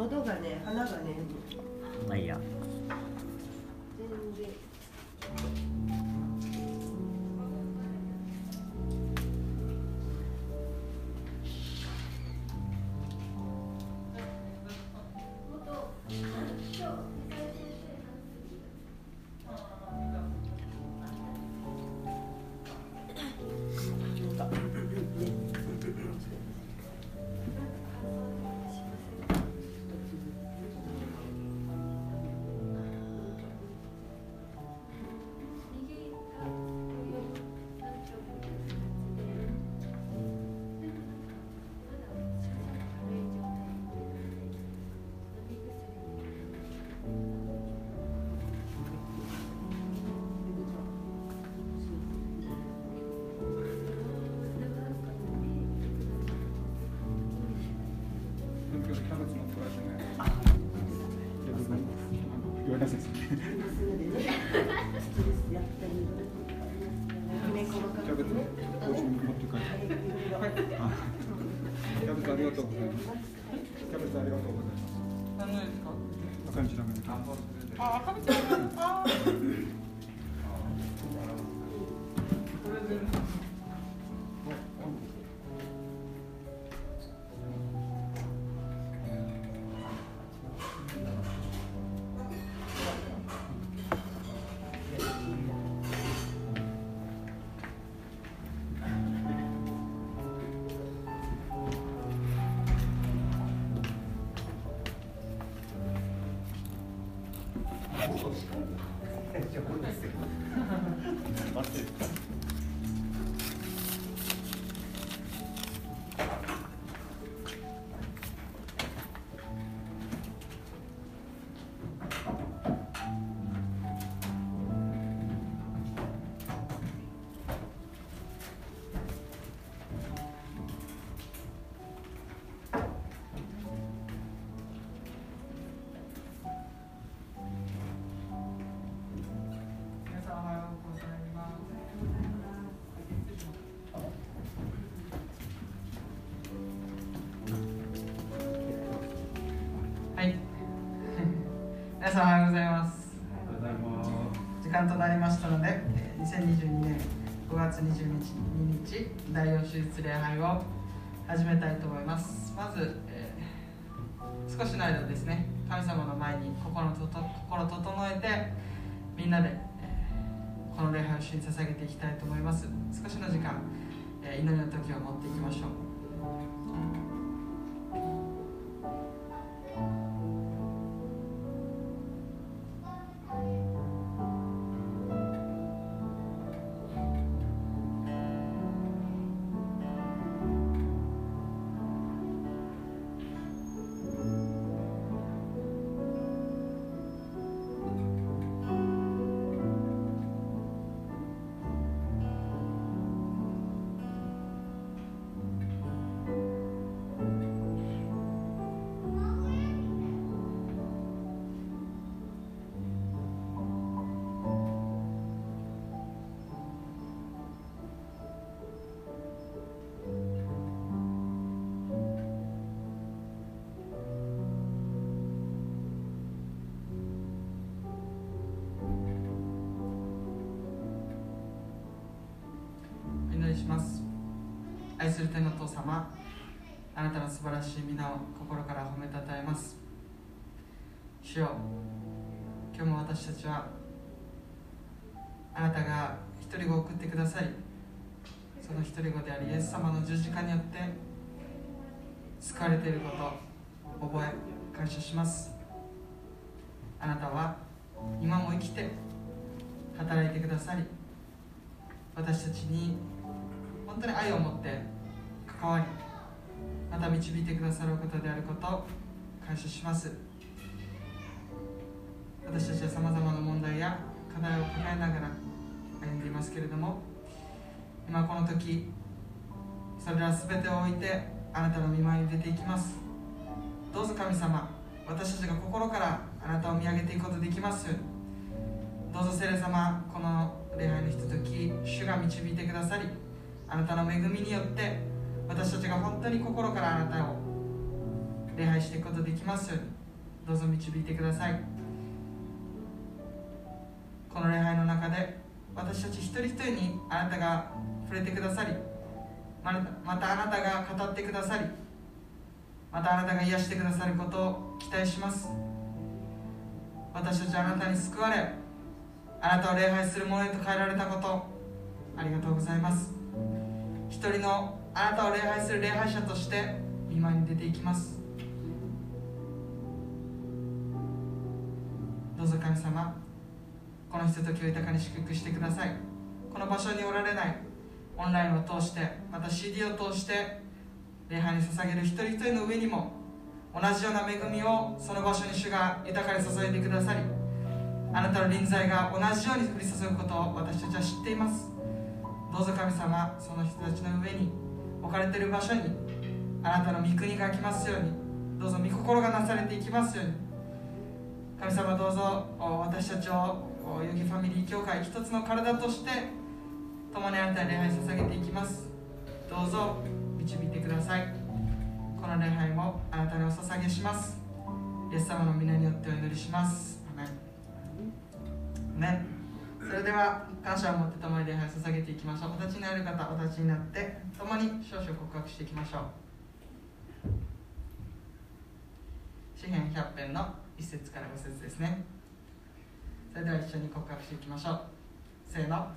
喉がね鼻がねまあいいや。皆さんおはようございます。ございます。時間となりましたので、え2022年5月22日第4手術礼拝を始めたいと思います。まず、えー少しの間ですね、神様の前に心とと心整えてみんなで、えーこの礼拝を主に捧げていきたいと思います。少しの時間、えー祈りの時を持っていきましょう。天のお父様あなたの素晴らしい皆を心から褒めたたえます。主よ今日も私たちはあなたが一人子を送ってくださりその一人子でありイエス様の十字架によって救われていることを覚え感謝します。さることであることを感謝します。私たちはさまざまな問題や課題を抱えながら歩んでいますけれども今この時それら全てを置いてあなたの御前に出ていきます。どうぞ神様私たちが心からあなたを見上げていくことできますどうぞ聖霊様この礼拝のひととき主が導いてくださりあなたの恵みによって私たちが本当に心からあなたを礼拝していくことできますようにどうぞ導いてください。この礼拝の中で私たち一人一人にあなたが触れてくださりまたあなたが語ってくださりまたあなたが癒してくださることを期待します。私たちあなたに救われあなたを礼拝する者へと変えられたことありがとうございます。一人のあなたを礼拝する礼拝者として見舞いに出ていきます。どうぞ神様このひとときを豊かに祝福してください。この場所におられない。オンラインを通してまた CD を通して礼拝に捧げる一人一人の上にも同じような恵みをその場所に主が豊かに注いでくださりあなたの臨在が同じように降り注ぐことを私たちは知っています。どうぞ神様その人たちの上に置かれている場所にあなたの御国が来ますようにどうぞ御心がなされていきますように神様どうぞ私たちをヨギファミリー教会一つの体として共にあなたに礼拝捧げていきます。どうぞ導いてください。この礼拝もあなたにお捧げします。イエス様の皆によってお祈りします。アメン。ねそれでは感謝を持って共に礼拝を捧げていきましょう。お立ちになる方お立ちになって共に少々告白していきましょう。詩篇100編の1節から5節ですね。それでは一緒に告白していきましょう。せーの。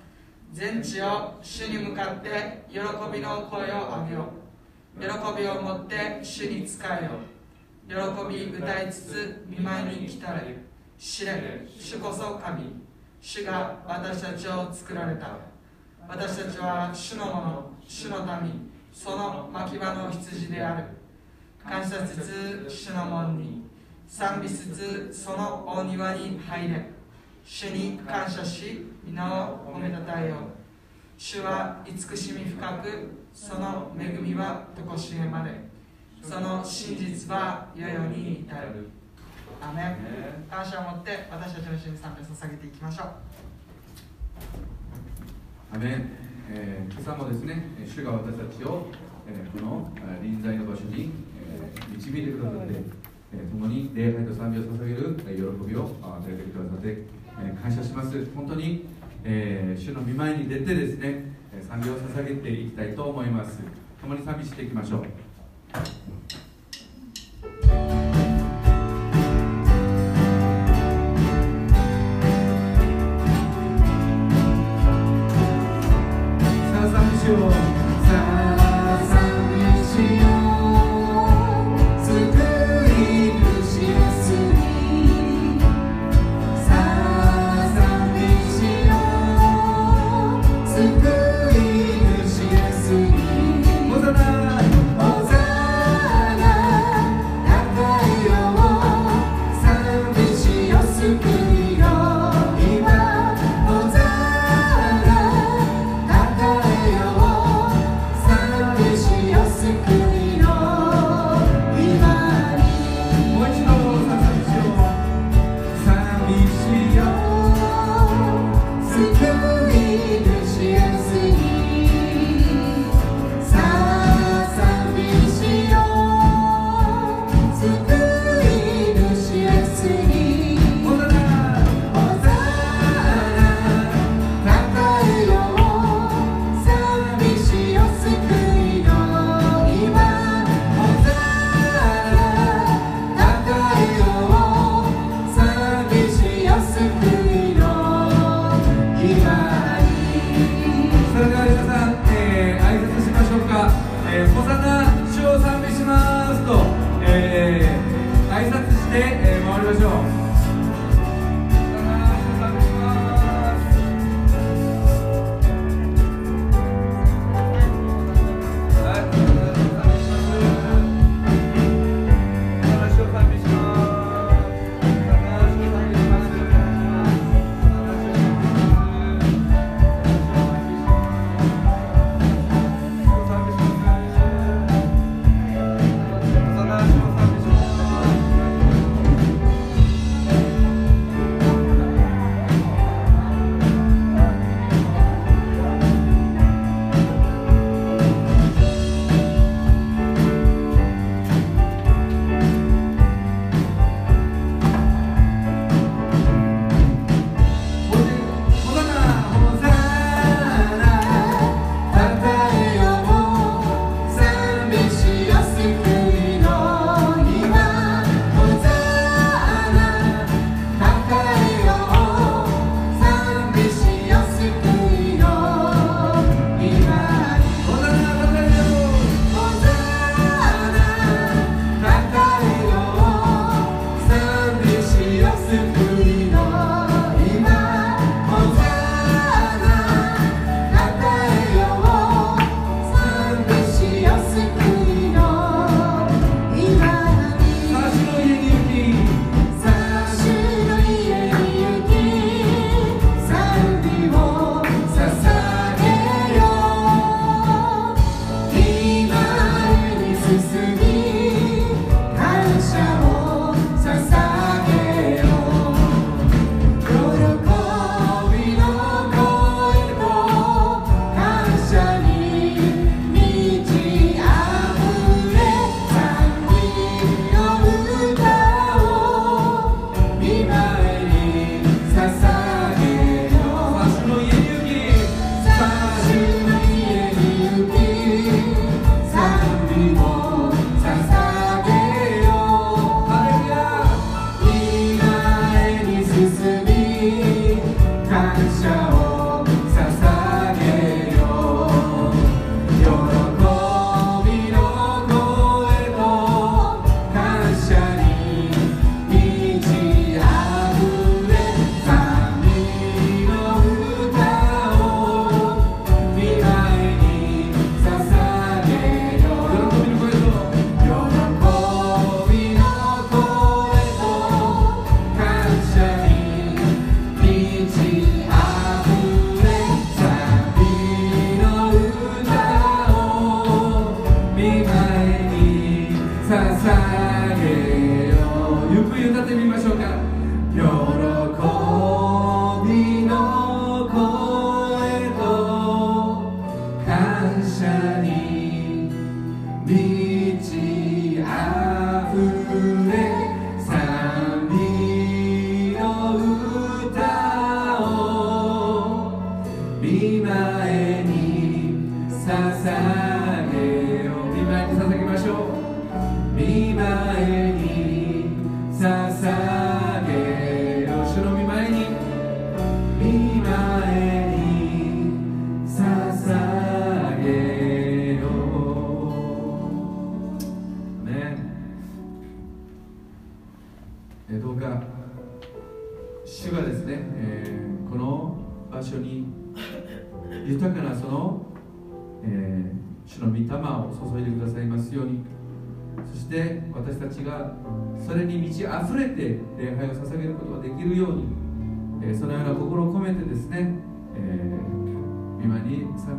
全地を主に向かって喜びの声を上げよう。喜びを持って主に仕えよ喜び歌いつつ見舞いに来たれ。知れ。主こそ神。主が私たちを作られた。私たちは主のもの。主の民。その牧場の羊である。感謝しつつ主の門に賛美しつつその大庭に入れ。主に感謝し皆を褒めたたえよう。主は慈しみ深くその恵みはとこしえまで。その真実は世々に至る。アメン。感謝を持って私たちの主に賛美を捧げていきましょう。アメン、えー、今朝もですね主が私たちを、えー、この臨在の場所に、えー、導いてくださって、え、共に礼拝と賛美を捧げる、喜びを与えてくださって、え、感謝します。本当に、えー、主の御前に出てですね賛美を捧げていきたいと思います。共に賛美していきましょう。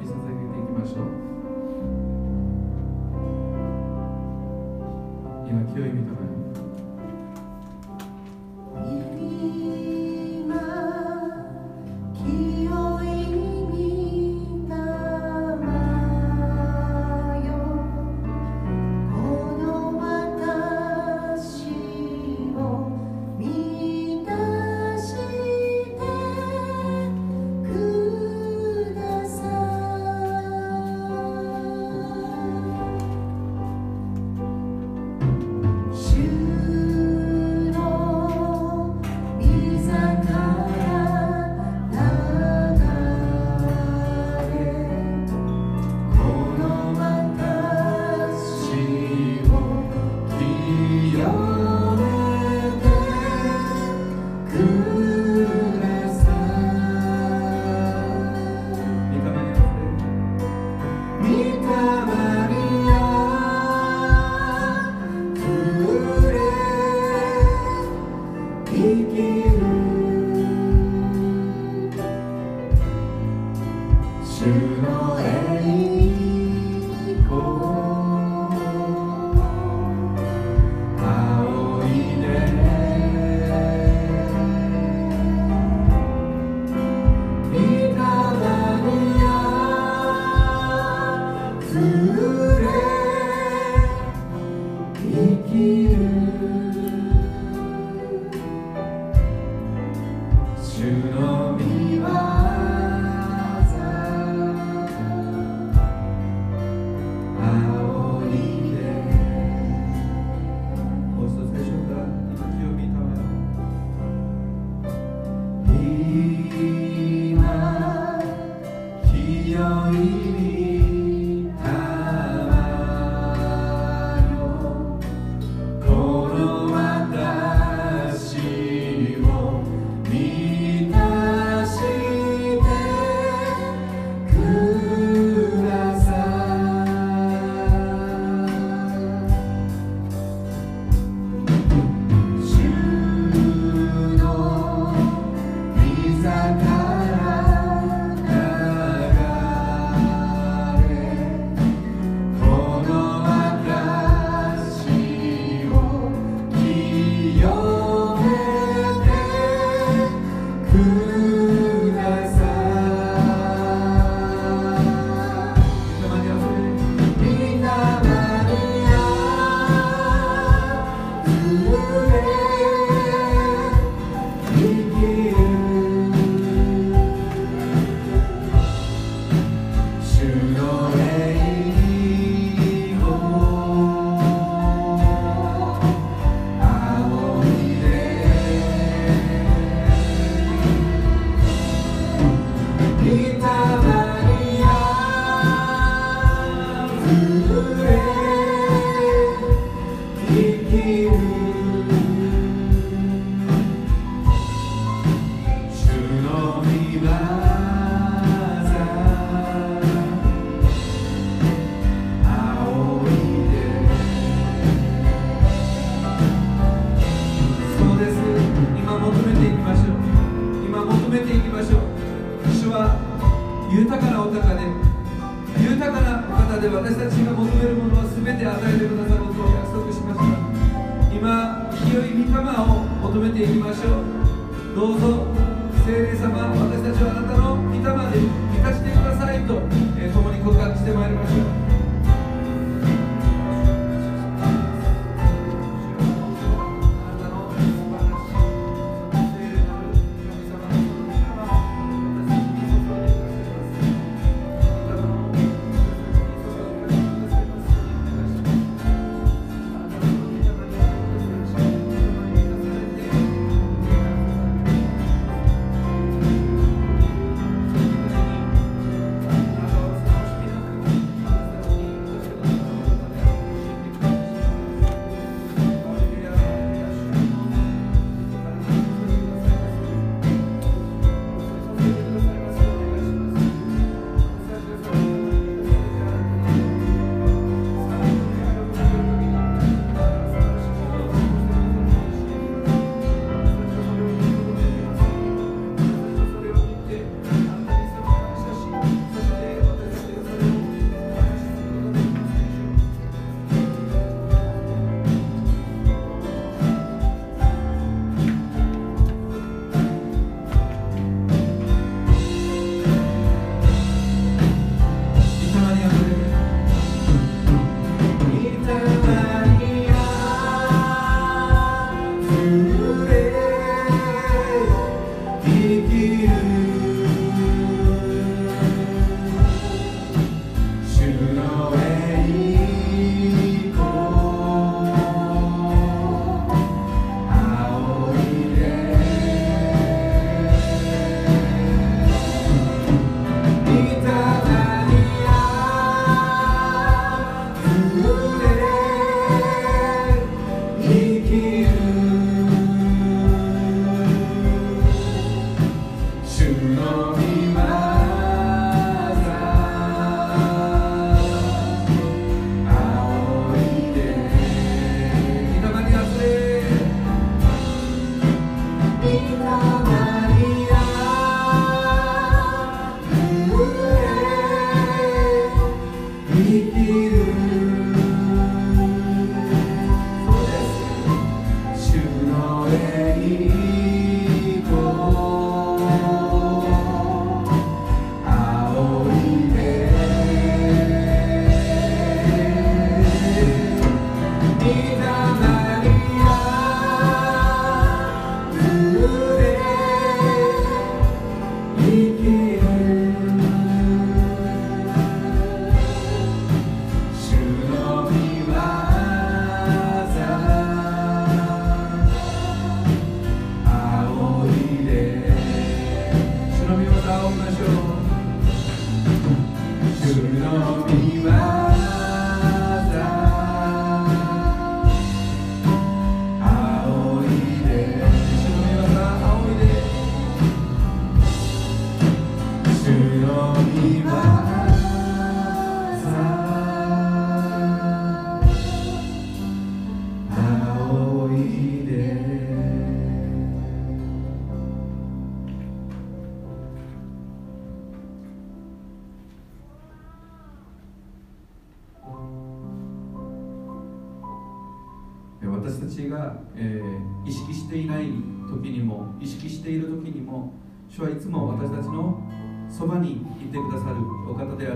に捧げていきましょう。今清い御霊に。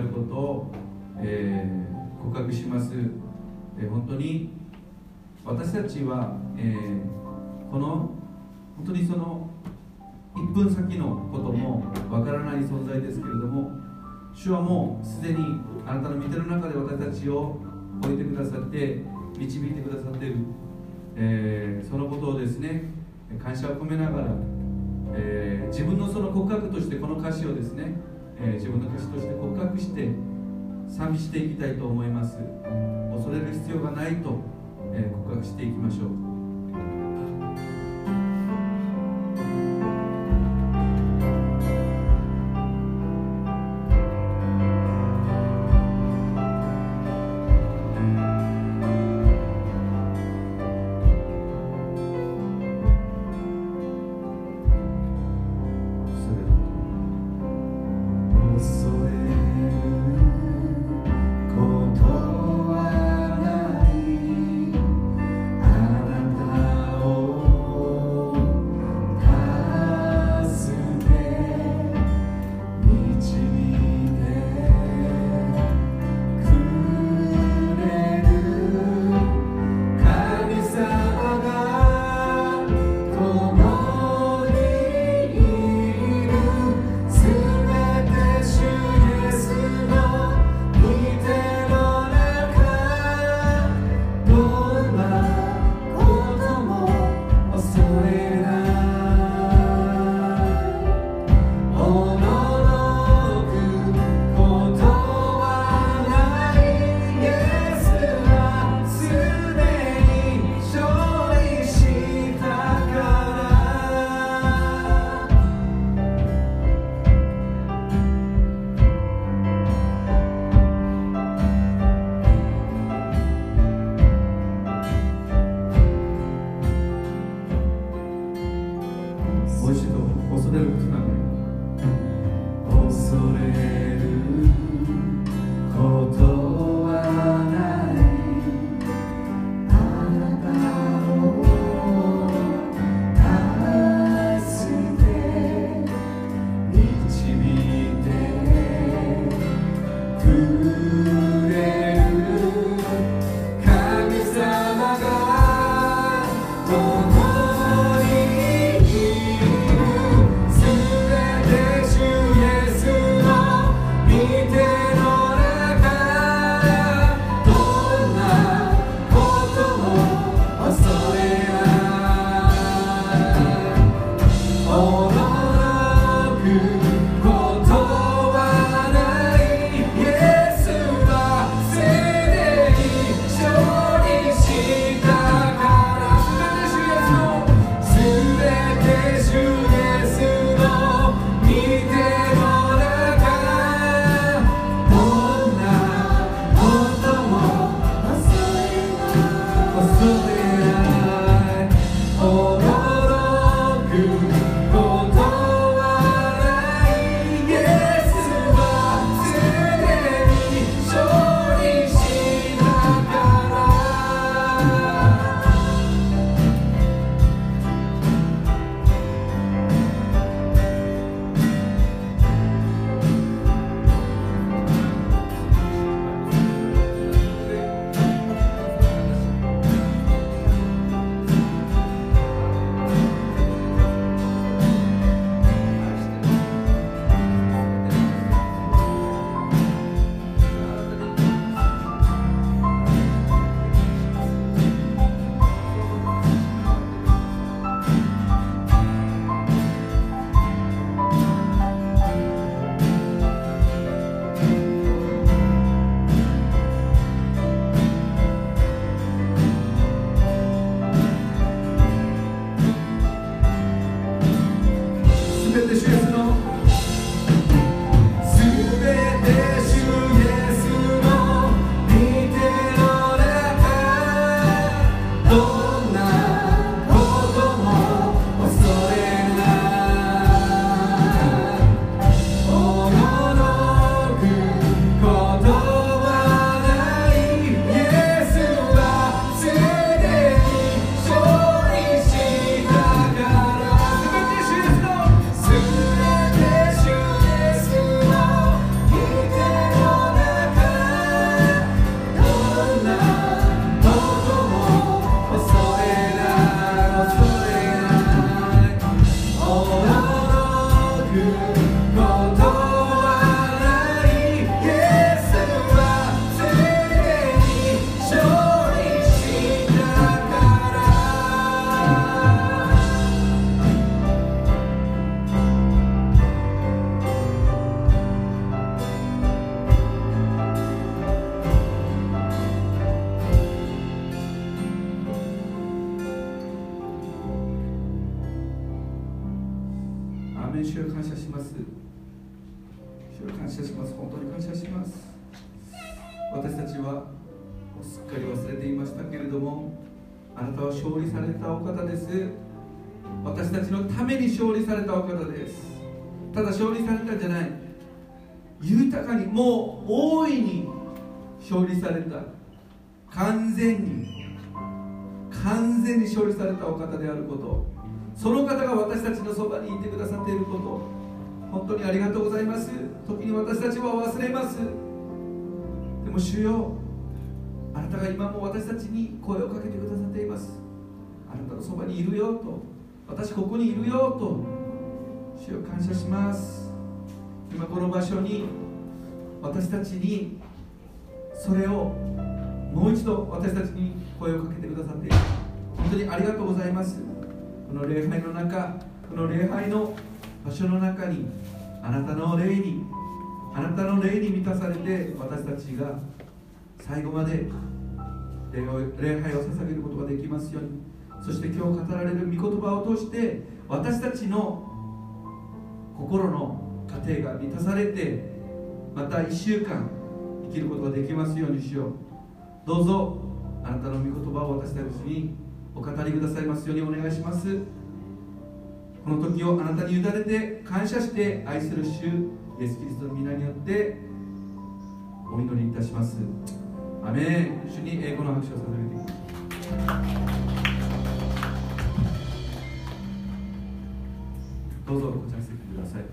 ことを、えー告白します、えー本当に私たちは、えーこの本当にその1分先のこともわからない存在ですけれども主はもうすでにあなたの御手の中で私たちを置いてくださって導いてくださっている、えーそのことをですね感謝を込めながら、えー自分のその告白としてこの歌詞をですね、えー自分の歌詞として告白して賛美していきたいと思います。恐れる必要がないと、えー告白していきましょう。あなたは勝利されたお方です。私たちのために勝利されたお方です。ただ勝利されたんじゃない。豊かにもう大いに勝利された。完全に。完全に勝利されたお方であること。その方が私たちのそばにいてくださっていること。本当にありがとうございます。時に私たちは忘れます。でも主よあなたが今も私たちに声をかけてくださっています。あなたのそばにいるよと私ここにいるよと主を感謝します。今この場所に私たちにそれをもう一度私たちに声をかけてくださっている本当にありがとうございます。この礼拝の中この礼拝の場所の中にあなたの霊にあなたの霊に満たされて私たちが最後まで礼拝を捧げることができますように。そして今日語られる御言葉を通して私たちの心の家庭が満たされてまた1週間生きることができますようにしよう。どうぞあなたの御言葉を私たちにお語りくださいますようにお願いします。この時をあなたに委ねて感謝して愛する主イエス・キリストの皆によってお祈りいたします。アメン主に英語の拍手を捧げていきどうぞこちらに席ください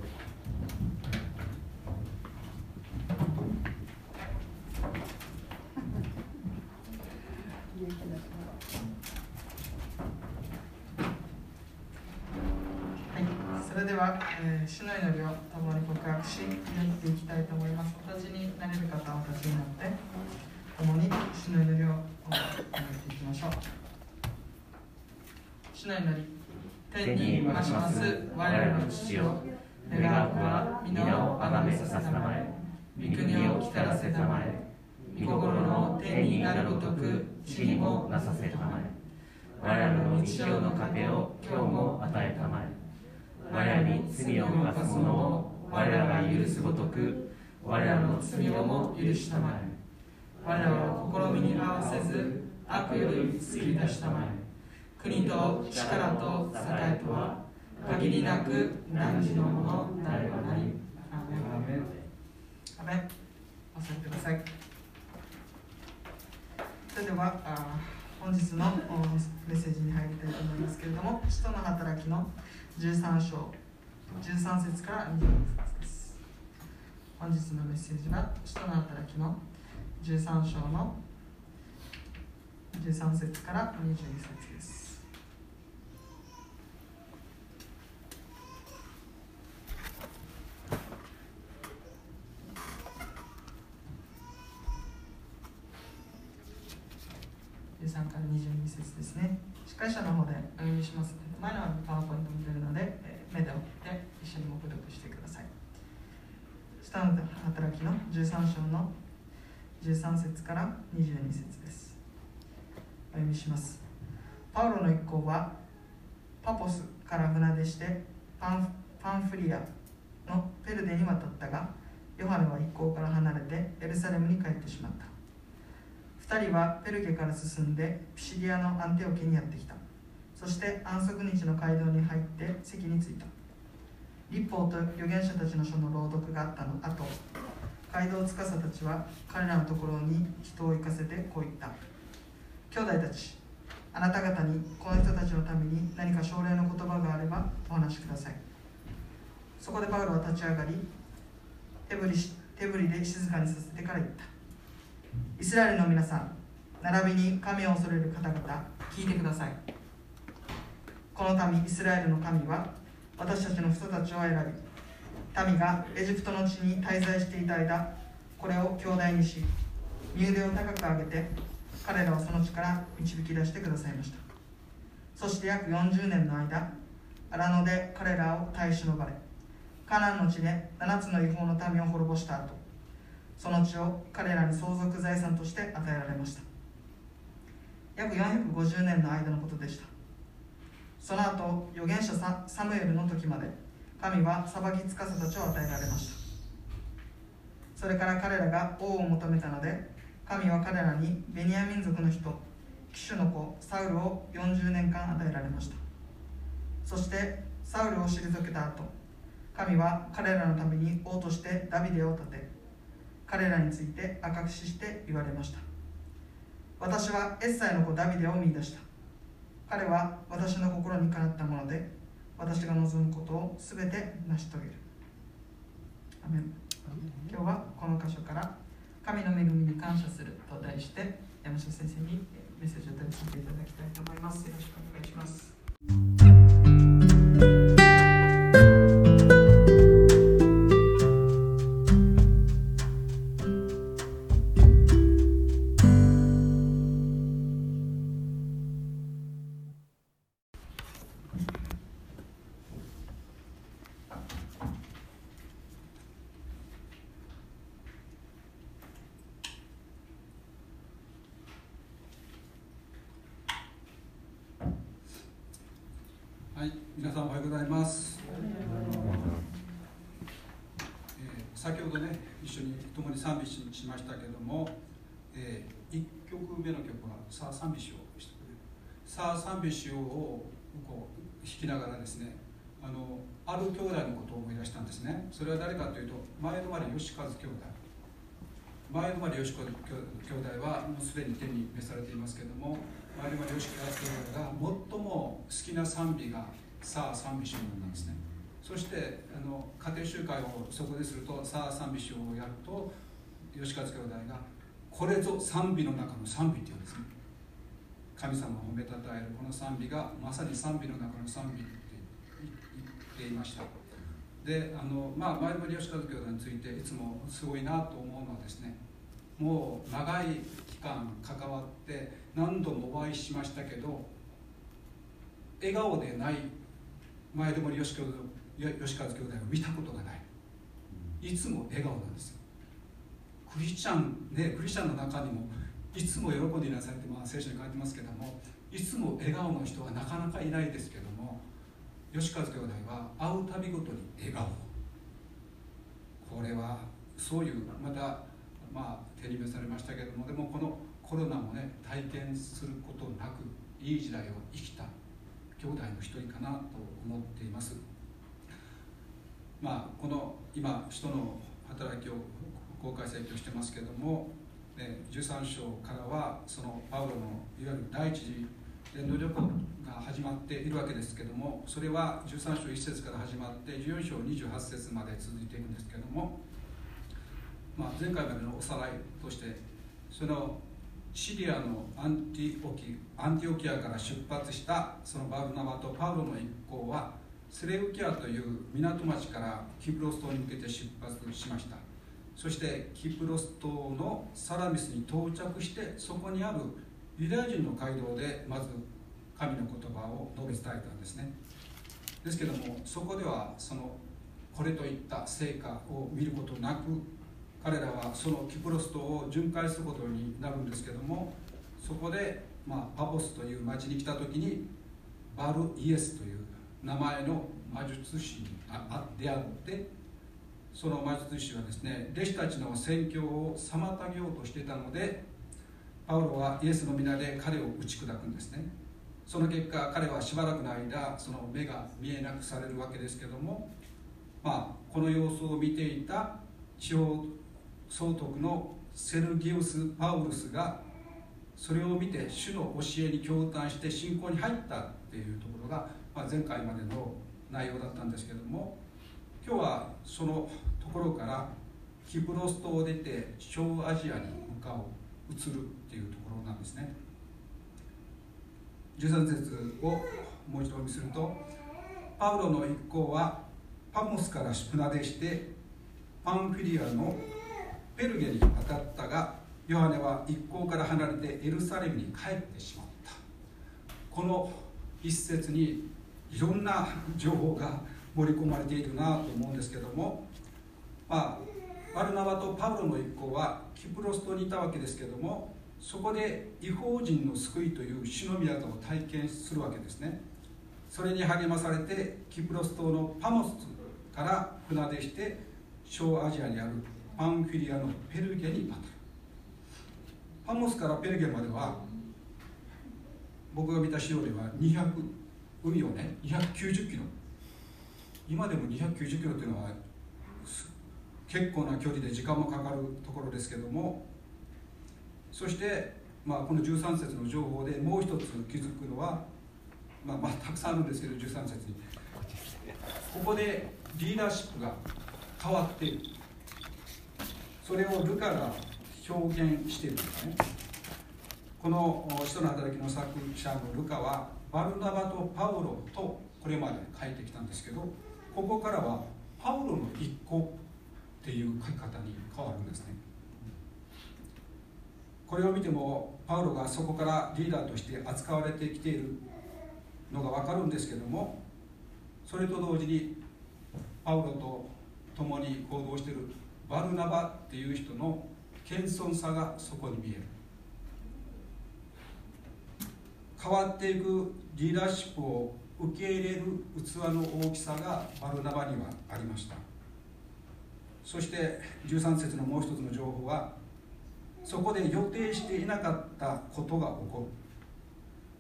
それでは、えー、主の祈り共に告白し祈っていきたいと思います。同立になれる方はお立になって。共に主の祈りを祈っていきましょう。主の祈り天に増します。我らの父よ願わくは皆をあがめさせたまえ。御国を来たらせたまえ。御心の天になるごとく地にもなさせたまえ。我らの日常の糧を今日も与えたまえ。我らに罪を犯す者を我らが許すごとく我らの罪をも許したまえ。我らを試みに合わせず悪より救い出したまえ国と力と栄とは限りなく汝のものなればなり。アメン。アメン。お座りください。それではあ本日のメッセージに入りたいと思いますけれども使徒の働きの13章13節から22節です。本日のメッセージは使徒の働きの13章の13節から22節です。13から22節ですね。司会者の方でお読みします前のパワーポイントも出るので、えー目で追って一緒に黙読してください。スタンド働きの13章の13節から22節です。お読みします。パウロの一行はパポスから船出してパンパンフリアのペルデに渡ったがヨハネは一行から離れてエルサレムに帰ってしまった。2人はペルゲから進んでピシリアのアンテオケにやってきた。そして安息日の街道に入って席に着いた。立法と預言者たちの書の朗読があったの後街道司たちは彼らのところに人を行かせてこう言った。兄弟たちあなた方にこの人たちのために何か奨励の言葉があればお話しください。そこでパウロは立ち上がり手振り手振りで静かにさせてから言った。イスラエルの皆さん並びに神を恐れる方々聞いてください。この民イスラエルの神は私たちの人たちを選び民がエジプトの地に滞在していた間これを兄弟にし身腕を高く上げて彼らをその地から導き出してくださいました。そして約40年の間荒野で彼らを耐え忍ばれカナンの地で7つの違法の民を滅ぼした後その地を彼らに相続財産として与えられました。約450年の間のことでした。その後預言者サムエルの時まで神は裁き司たちを与えられました。それから彼らが王を求めたので神は彼らにベニヤ民族の人騎手の子サウルを40年間与えられました。そしてサウルを退けた後神は彼らのために王としてダビデを立て彼らについて赤くしして言われました。私はエッサイの子ダビデを見出した。彼は私の心にかなったもので私が望むことを全て成し遂げる。今日はこの箇所から「神の恵みに感謝する」と題して山下先生にメッセージを取り次いでいただきたいと思います。よろしくお願いしますきながらですね、あのある兄弟のことを思い出したんですね。それは誰かというと、前のまで吉和兄弟。前のまで吉和兄弟はもうすでに手に召されていますけれども、前のまで吉和兄弟が最も好きな賛美がさあ賛美しようなんですね。そしてあの家庭集会をそこでするとさあ賛美しようをやると吉和兄弟がこれぞ賛美の中の賛美っていうんですね。神様を褒めたたえるこの賛美がまさに賛美の中の賛美って言っていました。であの、まあ、前森吉和兄弟についていつもすごいなと思うのはですねもう長い期間関わって何度もお会いしましたけど笑顔でない前森吉和吉和兄弟を見たことがない。いつも笑顔なんですよ。クリスチャンねクリスチャンの中にもいつも喜んでいなさいって、まあ、聖書に書いてますけどもいつも笑顔の人はなかなかいないですけども吉和兄弟は会うたびごとに笑顔。これはそういうまたまあ手に召されましたけどもでもこのコロナもね体験することなくいい時代を生きた兄弟の一人かなと思っています。まあこの今人の働きを公開説教してますけども、13章からはそのパウロのいわゆる第一次伝道旅行が始まっているわけですけどもそれは13章1節から始まって14章28節まで続いていくんですけども、まあ、前回までのおさらいとしてそのシリアのアンティオキアンティオキアから出発したそのバルナバとパウロの一行はセレウキアという港町からキプロス島に向けて出発しました。そしてキプロス島のサラミスに到着してそこにあるユダヤ人の街道でまず神の言葉を述べ伝えたんですね。ですけどもそこではそのこれといった成果を見ることなく彼らはそのキプロス島を巡回することになるんですけどもそこで、まあ、パボスという町に来た時にバルイエスという名前の魔術師に出会ってその魔術師はですね弟子たちの宣教を妨げようとしていたのでパウロはイエスの皆で彼を打ち砕くんですね。その結果彼はしばらくの間その目が見えなくされるわけですけどもまあこの様子を見ていた地方総督のセルギウス・パウルスがそれを見て主の教えに共感して信仰に入ったっていうところが、まあ、前回までの内容だったんですけども今日はそのところからキプロス島を出て小アジアに向かう移るっていうところなんですね。13節をもう一度お見するとパウロの一行はパモスから船出してパンフィリアのペルゲに渡ったがヨハネは一行から離れてエルサレムに帰ってしまった。この一節にいろんな情報が盛り込まれているなと思うんですけどもまあバルナバとパウロの一行はキプロス島にいたわけですけどもそこで違法人の救いという主の宮を体験するわけですね。それに励まされてキプロス島のパモスから船出して小アジアにあるパンフィリアのペルゲに渡る。パモスからペルゲまでは僕が見た資料では200海をね290キロ今でも290キロっていうのは結構な距離で時間もかかるところですけどもそして、まあ、この13節の情報でもう一つ気づくのは、まあ、まあたくさんあるんですけど13節に。ここでリーダーシップが変わっている。それをルカが表現しているんですね。この「使徒の働き」の作者のルカはバルナバとパウロとこれまで書いてきたんですけどここからはパウロの一個っていう書き方に変わるんですね。これを見てもパウロがそこからリーダーとして扱われてきているのが分かるんですけどもそれと同時にパウロと共に行動しているバルナバっていう人の謙遜さがそこに見える。変わっていくリーダーシップを受け入れる器の大きさがバルナバにはありました。そして13節のもう一つの情報はそこで予定していなかったことが起こる。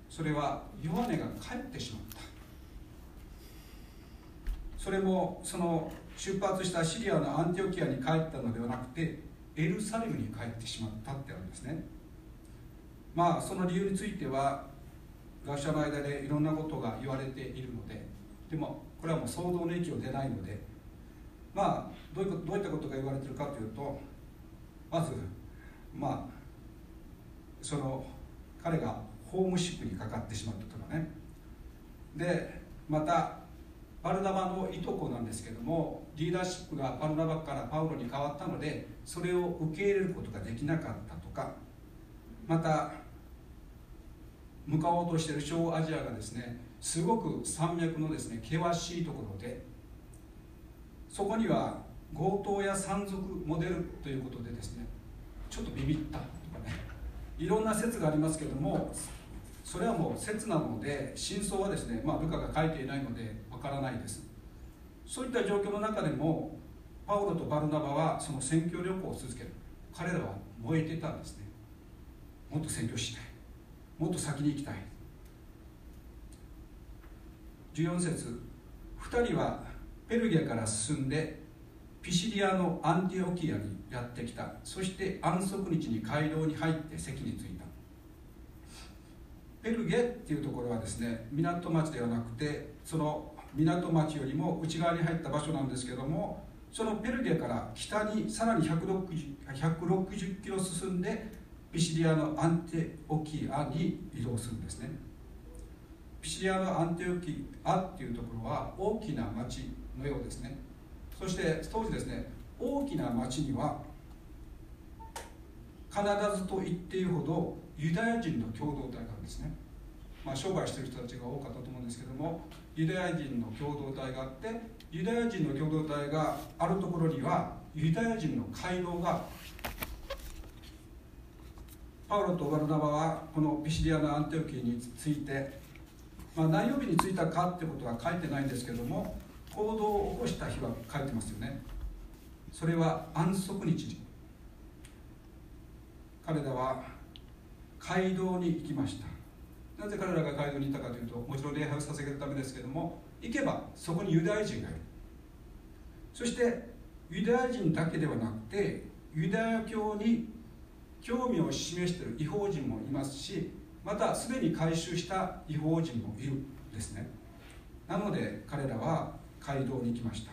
それはヨハネが帰ってしまった。それもその出発したシリアのアンティオキアに帰ったのではなくてエルサレムに帰ってしまったってあるんですね。まあその理由については学者の間でいろんなことが言われているのででもこれはもう想像の域を出ないのでまあどういうどういったことが言われてるかというとまずまあその彼がホームシップにかかってしまったとかね。でまたバルナバのいとこなんですけどもリーダーシップがバルナバからパウロに変わったのでそれを受け入れることができなかったとか。また向かおうとしている小アジアがですねすごく山脈のですね険しいところでそこには強盗や山賊モデルということでですねちょっとビビったとかねいろんな説がありますけどもそれはもう説なので真相はですね、まあ、ルカが書いていないのでわからないです。そういった状況の中でもパウロとバルナバはその宣教旅行を続ける。彼らは燃えてたんですね。もっと宣教したい。もっと先に行きたい。14節。2人はペルゲから進んでピシリアのアンティオキアにやってきた。そして安息日に街道に入って席に着いた。ペルゲっていうところはですね港町ではなくてその港町よりも内側に入った場所なんですけどもそのペルゲから北にさらに 160, 160キロ進んでピシリアのアンテオキアに移動するんですね。ピシリアのアンテオキアっていうところは大きな町のようですね。そして当時ですね大きな町には必ずと言っていいほどユダヤ人の共同体があるんですね、まあ、商売してる人たちが多かったと思うんですけどもユダヤ人の共同体があってユダヤ人の共同体があるところにはユダヤ人の街道がパウロとバルナバはこのピシリアのアンテオキについて、まあ、何曜日に着いたかってことは書いてないんですけども行動を起こした日は書いてますよね。それは安息日。彼らは街道に行きました。なぜ彼らが街道に行ったかというともちろん礼拝を捧げるためですけども行けばそこにユダヤ人がいる。そしてユダヤ人だけではなくてユダヤ教に興味を示している違法人もいますしまたすでに回収した違法人もいるんですね。なので彼らは街道に行きました。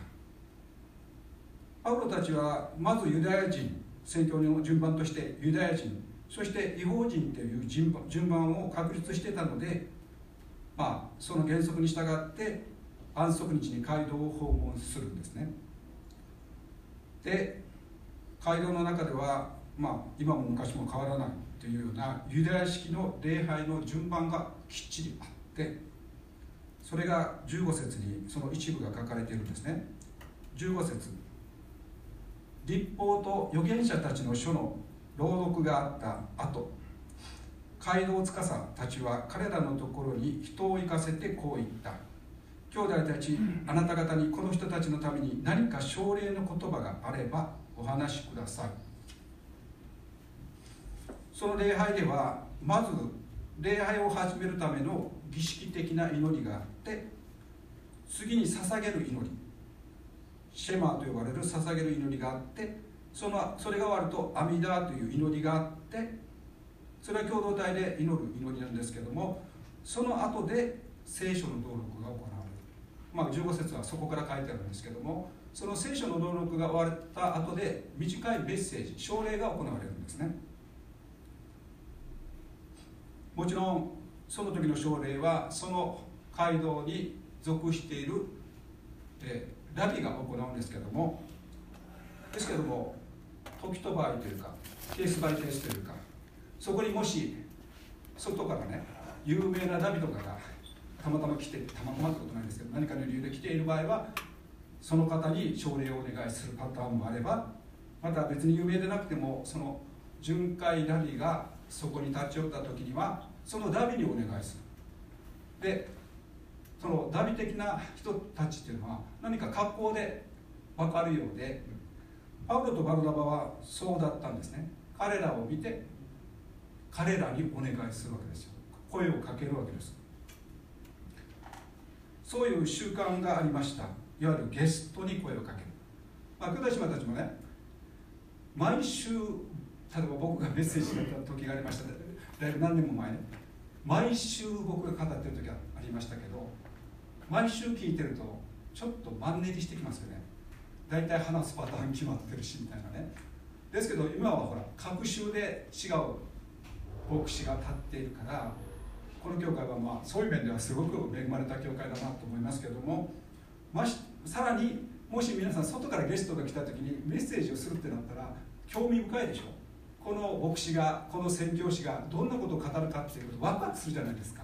パウロたちはまずユダヤ人宣教の順番としてユダヤ人そして違法人という順番を確立してたので、まあ、その原則に従って安息日に街道を訪問するんですね。で街道の中では、まあ、今も昔も変わらないというようなユダヤ式の礼拝の順番がきっちりあってそれが15節にその一部が書かれているんですね。15節。立法と預言者たちの書の朗読があった後街道司たちは彼らのところに人を行かせてこう言った。兄弟たちあなた方にこの人たちのために何か奨励の言葉があればお話しください。その礼拝ではまず礼拝を始めるための儀式的な祈りがあって次に捧げる祈りシェマーと呼ばれる捧げる祈りがあってそのそれが終わると阿弥陀という祈りがあってそれは共同体で祈る祈りなんですけどもその後で聖書の道録が行われる、まあ、15節はそこから書いてあるんですけどもその聖書の道録が終わった後で短いメッセージ奨励が行われるんですね。もちろんその時の奨励はその街道に属している、えー、ラビが行うんですけどもですけども時と場合というかケースバイケースというかそこにもし外からね有名なダビとかがたまたま来てたまたまってことないんですけど何かの理由で来ている場合はその方に奨励をお願いするパターンもあればまた別に有名でなくてもその巡回ダビがそこに立ち寄った時にはそのダビにお願いする。でそのダビ的な人たちっていうのは何か格好で分かるようでパウロとバルナバはそうだったんですね。彼らを見て彼らにお願いするわけですよ。声をかけるわけです。そういう習慣がありました。いわゆるゲストに声をかける、まあ、久田島たちもね毎週例えば僕がメッセージした時がありました。だいぶ何年も前ね。毎週僕が語ってる時はありましたけど毎週聞いてるとちょっとマンネリしてきますよね。大体話すパターン決まってるしみたいなね。ですけど今はほら各週で違う牧師が立っているからこの教会はまあそういう面ではすごく恵まれた教会だなと思いますけどもましさらにもし皆さん外からゲストが来た時にメッセージをするってなったら興味深いでしょ。この牧師がこの宣教師がどんなことを語るかっていうことワクワクするじゃないですか。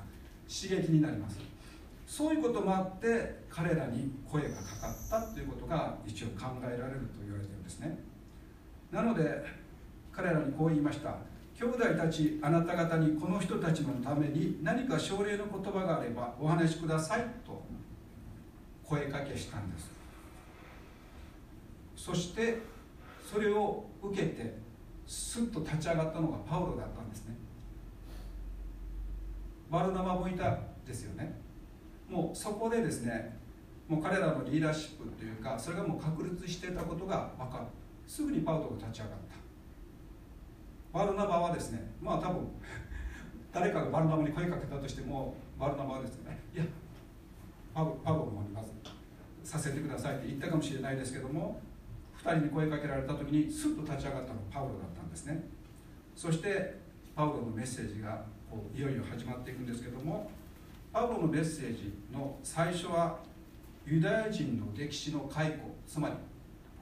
刺激になります。そういうこともあって彼らに声がかかったということが一応考えられると言われてるんですね。なので彼らにこう言いました。兄弟たちあなた方にこの人たちのために何か奨励の言葉があればお話しくださいと声かけしたんです。そしてそれを受けてスッと立ち上がったのがパウロだったんですね。バルナマもいたですよね。もうそこでですねもう彼らのリーダーシップというかそれがもう確立してたことが分かるすぐにパウロが立ち上がった。バルナバはですねまあ多分 誰かがバルナバに声かけたとしてもバルナバはですねいやパウパウロの方にまずさせてくださいって言ったかもしれないですけども2人に声かけられた時にスッと立ち上がったのがパウロだったですね。そしてパウロのメッセージがこういよいよ始まっていくんですけどもパウロのメッセージの最初はユダヤ人の歴史の解雇つまり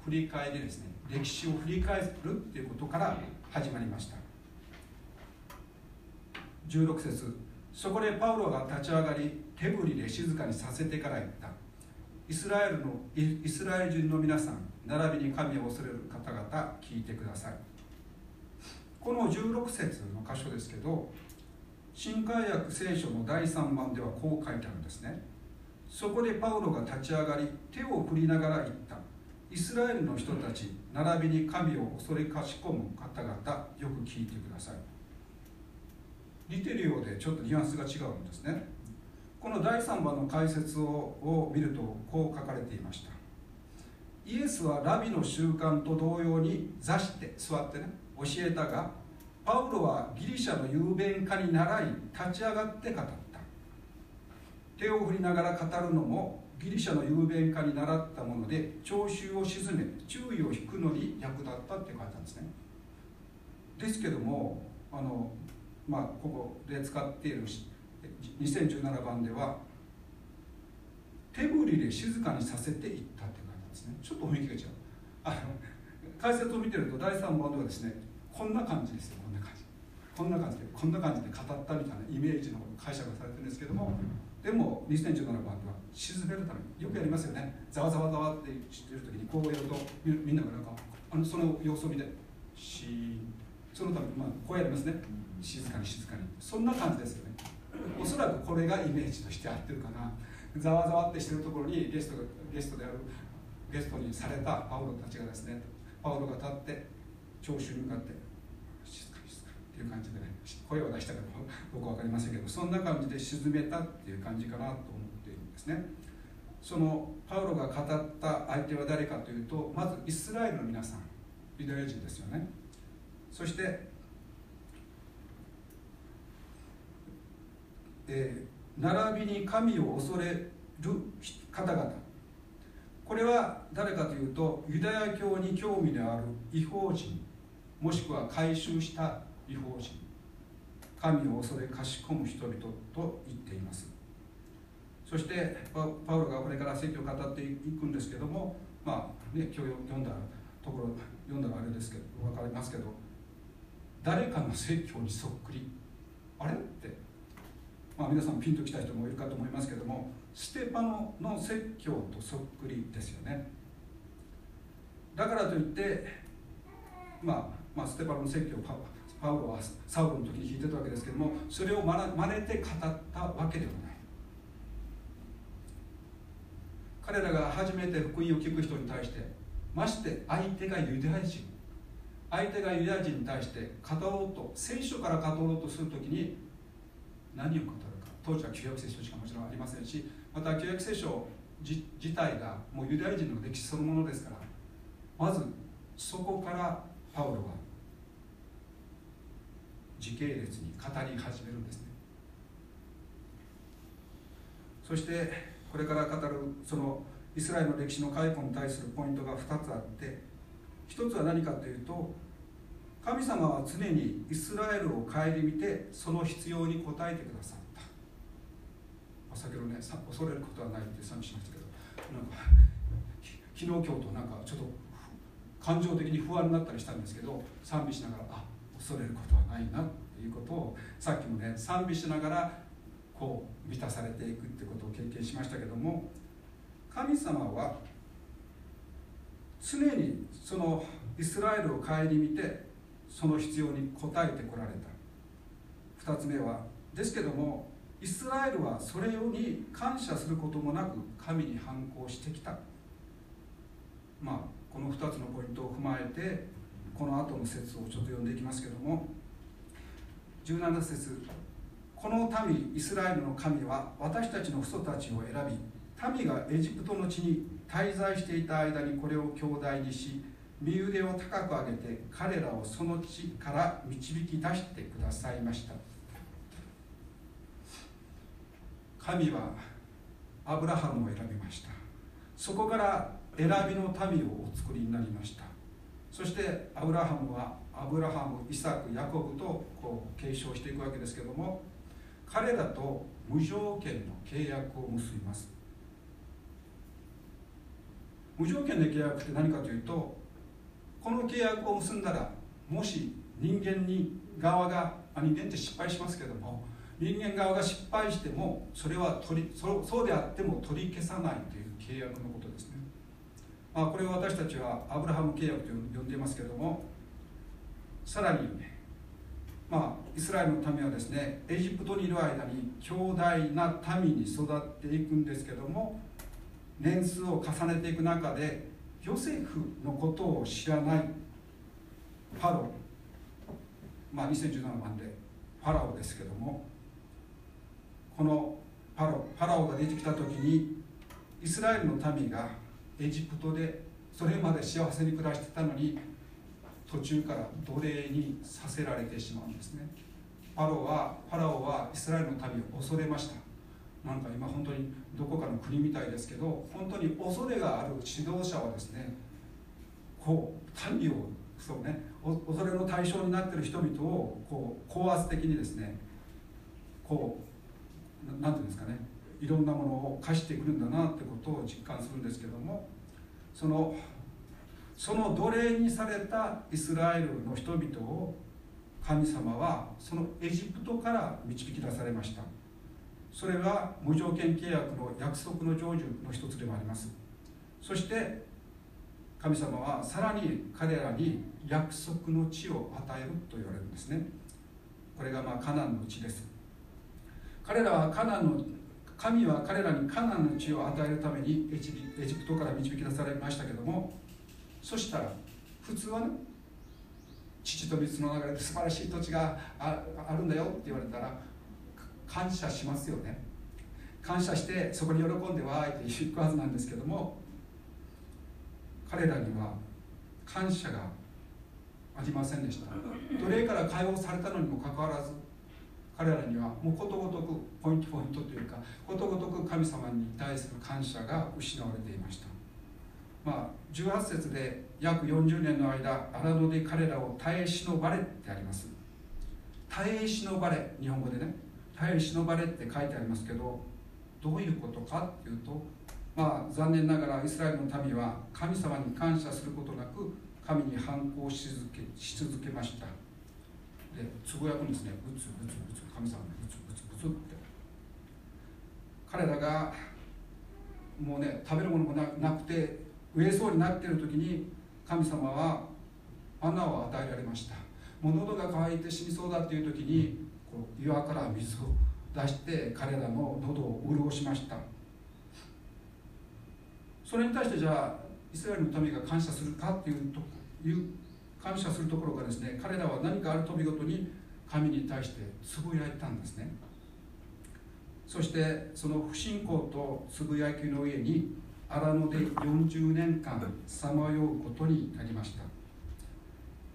振り返りですね。歴史を振り返るっていうことから始まりました。16節。そこでパウロが立ち上がり手振りで静かにさせてから言った。イスラエルのイスラエル人の皆さん並びに神を恐れる方々聞いてください。この16節の箇所ですけど新海訳聖書の第3番ではこう書いてあるんですね。そこでパウロが立ち上がり手を振りながら言った。イスラエルの人たち並びに神を恐れかしこむ方々よく聞いてください。似てるようでちょっとニュアンスが違うんですね。この第3番の解説を見るとこう書かれていました。イエスはラビの習慣と同様に座して座ってね。教えたがパウロはギリシャの雄弁家に習い立ち上がって語った。手を振りながら語るのもギリシャの雄弁家に習ったもので聴衆を鎮め注意を引くのに役立ったって書いてあるんですね。ですけどもあの、まあ、ここで使っている2017番では手振りで静かにさせていったって書いてあるんですね。ちょっと雰囲気が違う。あの解説を見てると第3番ではですねこんな感じですよこんな感じ。こんな感じでこんな感じで語ったみたいなイメージの解釈がされてるんですけどもでも2017番では沈めるためによくやりますよね。ざわざわざわってしてる時にこうやるとみんながなんかあのその様子を見てシーン。そのため、まあ、こうやりますね。静かに静かに。そんな感じですよね。おそらくこれがイメージとして合ってるかな。ざわざわってしてるところにゲストがゲストであるゲストにされたパウロたちがですねパウロが立って聴衆に向かってっていう感じでね声を出したかど僕は分かりませんけどそんな感じで沈めたっていう感じかなと思っているんですね。そのパウロが語った相手は誰かというとまずイスラエルの皆さんユダヤ人ですよね。そして、えー並びに神を恐れる方々。これは誰かというとユダヤ教に興味のある違法人もしくは改宗した違法人神を恐れかしこむ人々と言っています。そしてパウロがこれから説教を語っていくんですけどもまあね今日読んだところ読んだらあれですけど分かりますけど誰かの説教にそっくり。あれってまあ皆さんピンときた人もいるかと思いますけどもステパノの説教とそっくりですよね。だからといってまあ、まあ、ステパノの説教をパウロはサウロの時に聞いてたわけですけどもそれを真似て語ったわけではない。彼らが初めて福音を聞く人に対してまして相手がユダヤ人。相手がユダヤ人に対して語ろうと聖書から語ろうとするときに何を語るか。当時は旧約聖書しかもちろんありませんしまた旧約聖書自自体がもうユダヤ人の歴史そのものですからまずそこからパウロは時系列に語り始めるんですね。そしてこれから語るそのイスラエルの歴史の解雇に対するポイントが2つあって1つは何かというと神様は常にイスラエルを顧みてその必要に応えてくださった、先ほどね恐れることはないって賛美しましたけどなんか 昨日今日となんかちょっと感情的に不安になったりしたんですけど賛美しながらあ恐れることはないなっていうことをさっきもね賛美しながらこう満たされていくってことを経験しましたけども神様は常にそのイスラエルを顧みてその必要に応えてこられた。2つ目はですけどもイスラエルはそれに感謝することもなく神に反抗してきた。まあこの2つのポイントを踏まえてこの後の説をちょっと読んでいきますけども17節この民イスラエルの神は私たちの父祖たちを選び民がエジプトの地に滞在していた間にこれを兄弟にし身腕を高く上げて彼らをその地から導き出してくださいました。神はアブラハムを選びました。そこから選びの民をお作りになりました。そしてアブラハムはアブラハムイサクヤコブとこう継承していくわけですけども彼らと無条件の契約を結びます。無条件の契約って何かというとこの契約を結んだらもし人間に側があ人間って失敗しますけども人間側が失敗してもそれは取りそうであっても取り消さないという契約のことですね、あ、これを私たちはアブラハム契約と呼んでいますけれどもさらにまあ、イスラエルの民はですねエジプトにいる間に強大な民に育っていくんですけども年数を重ねていく中でヨセフのことを知らないファロ、まあ、2017番でファラオですけどもこのファロファラオが出てきた時にイスラエルの民がエジプトでそれまで幸せに暮らしてたのに途中から奴隷にさせられてしまうんですね。ファロはファラオはイスラエルの民を恐れました。なんか今本当にどこかの国みたいですけど本当に恐れがある指導者はですねこう民をそうね恐れの対象になってる人々をこう高圧的にですねこう何ていうんですかねいろんなものを課してくるんだなってことを実感するんですけどもそのその奴隷にされたイスラエルの人々を神様はそのエジプトから導き出されました。それが無条件契約の約束の成就の一つでもあります。そして神様はさらに彼らに約束の地を与えると言われるんですね。これがまあカナンの地です。彼らはカナンの神は彼らにカナンの地を与えるためにエジプトから導き出されましたけどもそしたら普通はね父と水の流れで素晴らしい土地があるんだよって言われたら感謝しますよね。感謝してそこに喜んでわーいって行くはずなんですけども彼らには感謝がありませんでした。奴隷から解放されたのにもかかわらず彼らにはもうことごとくポイントポイントというかことごとく神様に対する感謝が失われていました。まあ18節で約40年の間荒野で彼らを耐え忍ばれってあります。耐え忍ばれ日本語でね耐え忍ばれって書いてありますけどどういうことかっていうとまあ残念ながらイスラエルの民は神様に感謝することなく神に反抗し続けし続けました。でつぶやくんですね。ブツブツブツ神様にブツブツブツって彼らがもうね食べるものもなくて飢えそうになっている時に神様は穴を与えられました。もう喉が渇いて死にそうだっていう時にこう岩から水を出して彼らの喉を潤しました。それに対してじゃあイスラエルの民が感謝するかっていうという感謝するところがですね彼らは何かある飛びごとに神に対してつぶやいたんですね。そしてその不信仰とつぶやきの上に荒野で40年間さまようことになりました。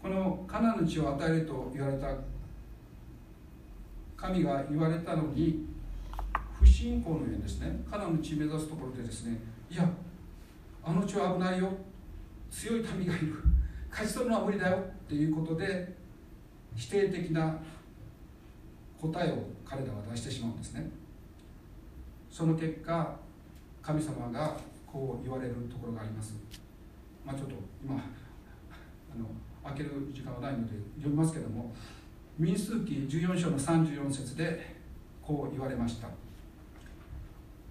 このカナの地を与えると言われた神が言われたのに不信仰の上にですねカナの地目指すところでですねいやあの地は危ないよ。強い民がいる。勝ち取るのは無理だよっていうことで否定的な答えを彼らは出してしまうんですね。その結果神様がこう言われるところがあります。まあちょっと今あの開ける時間はないので読みますけども民数記14章の34節でこう言われました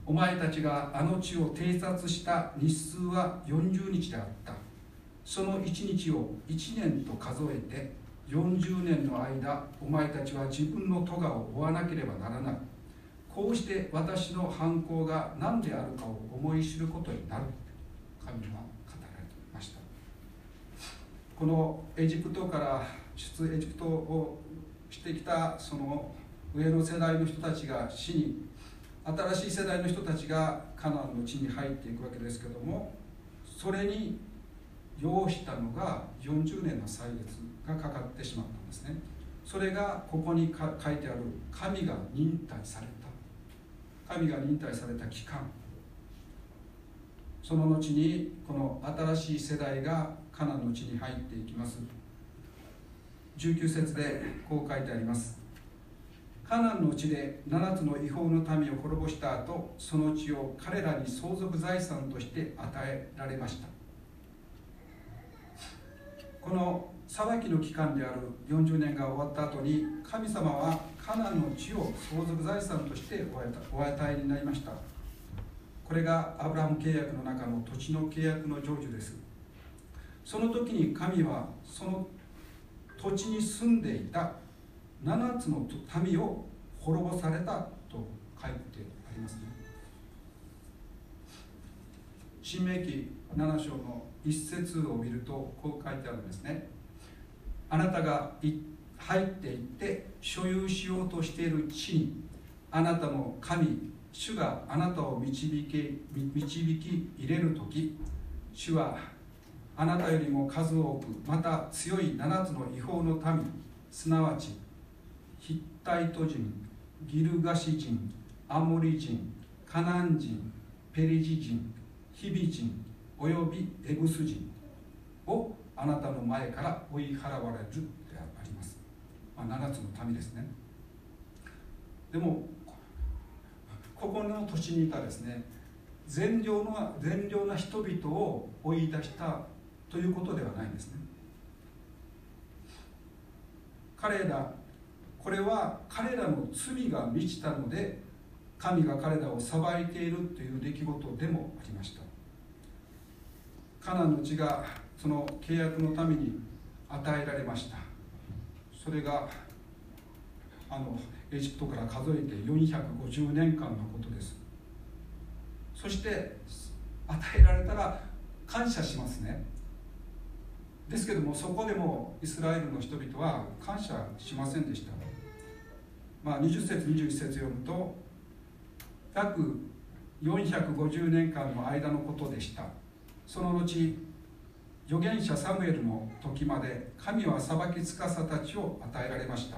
お前たちがあの地を偵察した日数は40日であった。その1日を1年と数えて40年の間お前たちは自分の咎を負わなければならない。こうして私の犯行が何であるかを思い知ることになる。神は語られていました。このエジプトから出エジプトをしてきたその上の世代の人たちが死に新しい世代の人たちがカナンの地に入っていくわけですけどもそれに要したのが40年の歳月がかかってしまったんですね。それがここに書いてある神が忍耐された。神が忍耐された期間。その後にこの新しい世代がカナンの地に入っていきます。19節でこう書いてあります。カナンの地で7つの違法の民を滅ぼした後その地を彼らに相続財産として与えられました。この裁きの期間である40年が終わった後に神様はカナンの地を相続財産としてお与えになりました。これがアブラハム契約の中の土地の契約の成就です。その時に神はその土地に住んでいた7つの民を滅ぼされたと書いてありますね。新明記7章の一節を見るとこう書いてあるんですね。あなたが入っていって所有しようとしている地にあなたの神主があなたを導け導き入れる時主はあなたよりも数多くまた強い7つの違法の民すなわちヒッタイト人ギルガシ人アモリ人カナン人ペリジ人ヒビ人およびエブス人をあなたの前から追い払われるであります、まあ、7つの民ですね。でもここの土地にいたですね善良な善良な人々を追い出したということではないんですね。彼らこれは彼らの罪が満ちたので神が彼らを裁いているという出来事でもありました。カナンの地がその契約のために与えられました。それがあのエジプトから数えて450年間のことです。そして与えられたら感謝しますね。ですけどもそこでもイスラエルの人々は感謝しませんでした。まあ20節21節読むと約450年間の間のことでした。その後預言者サムエルの時まで神は裁き司たちを与えられました。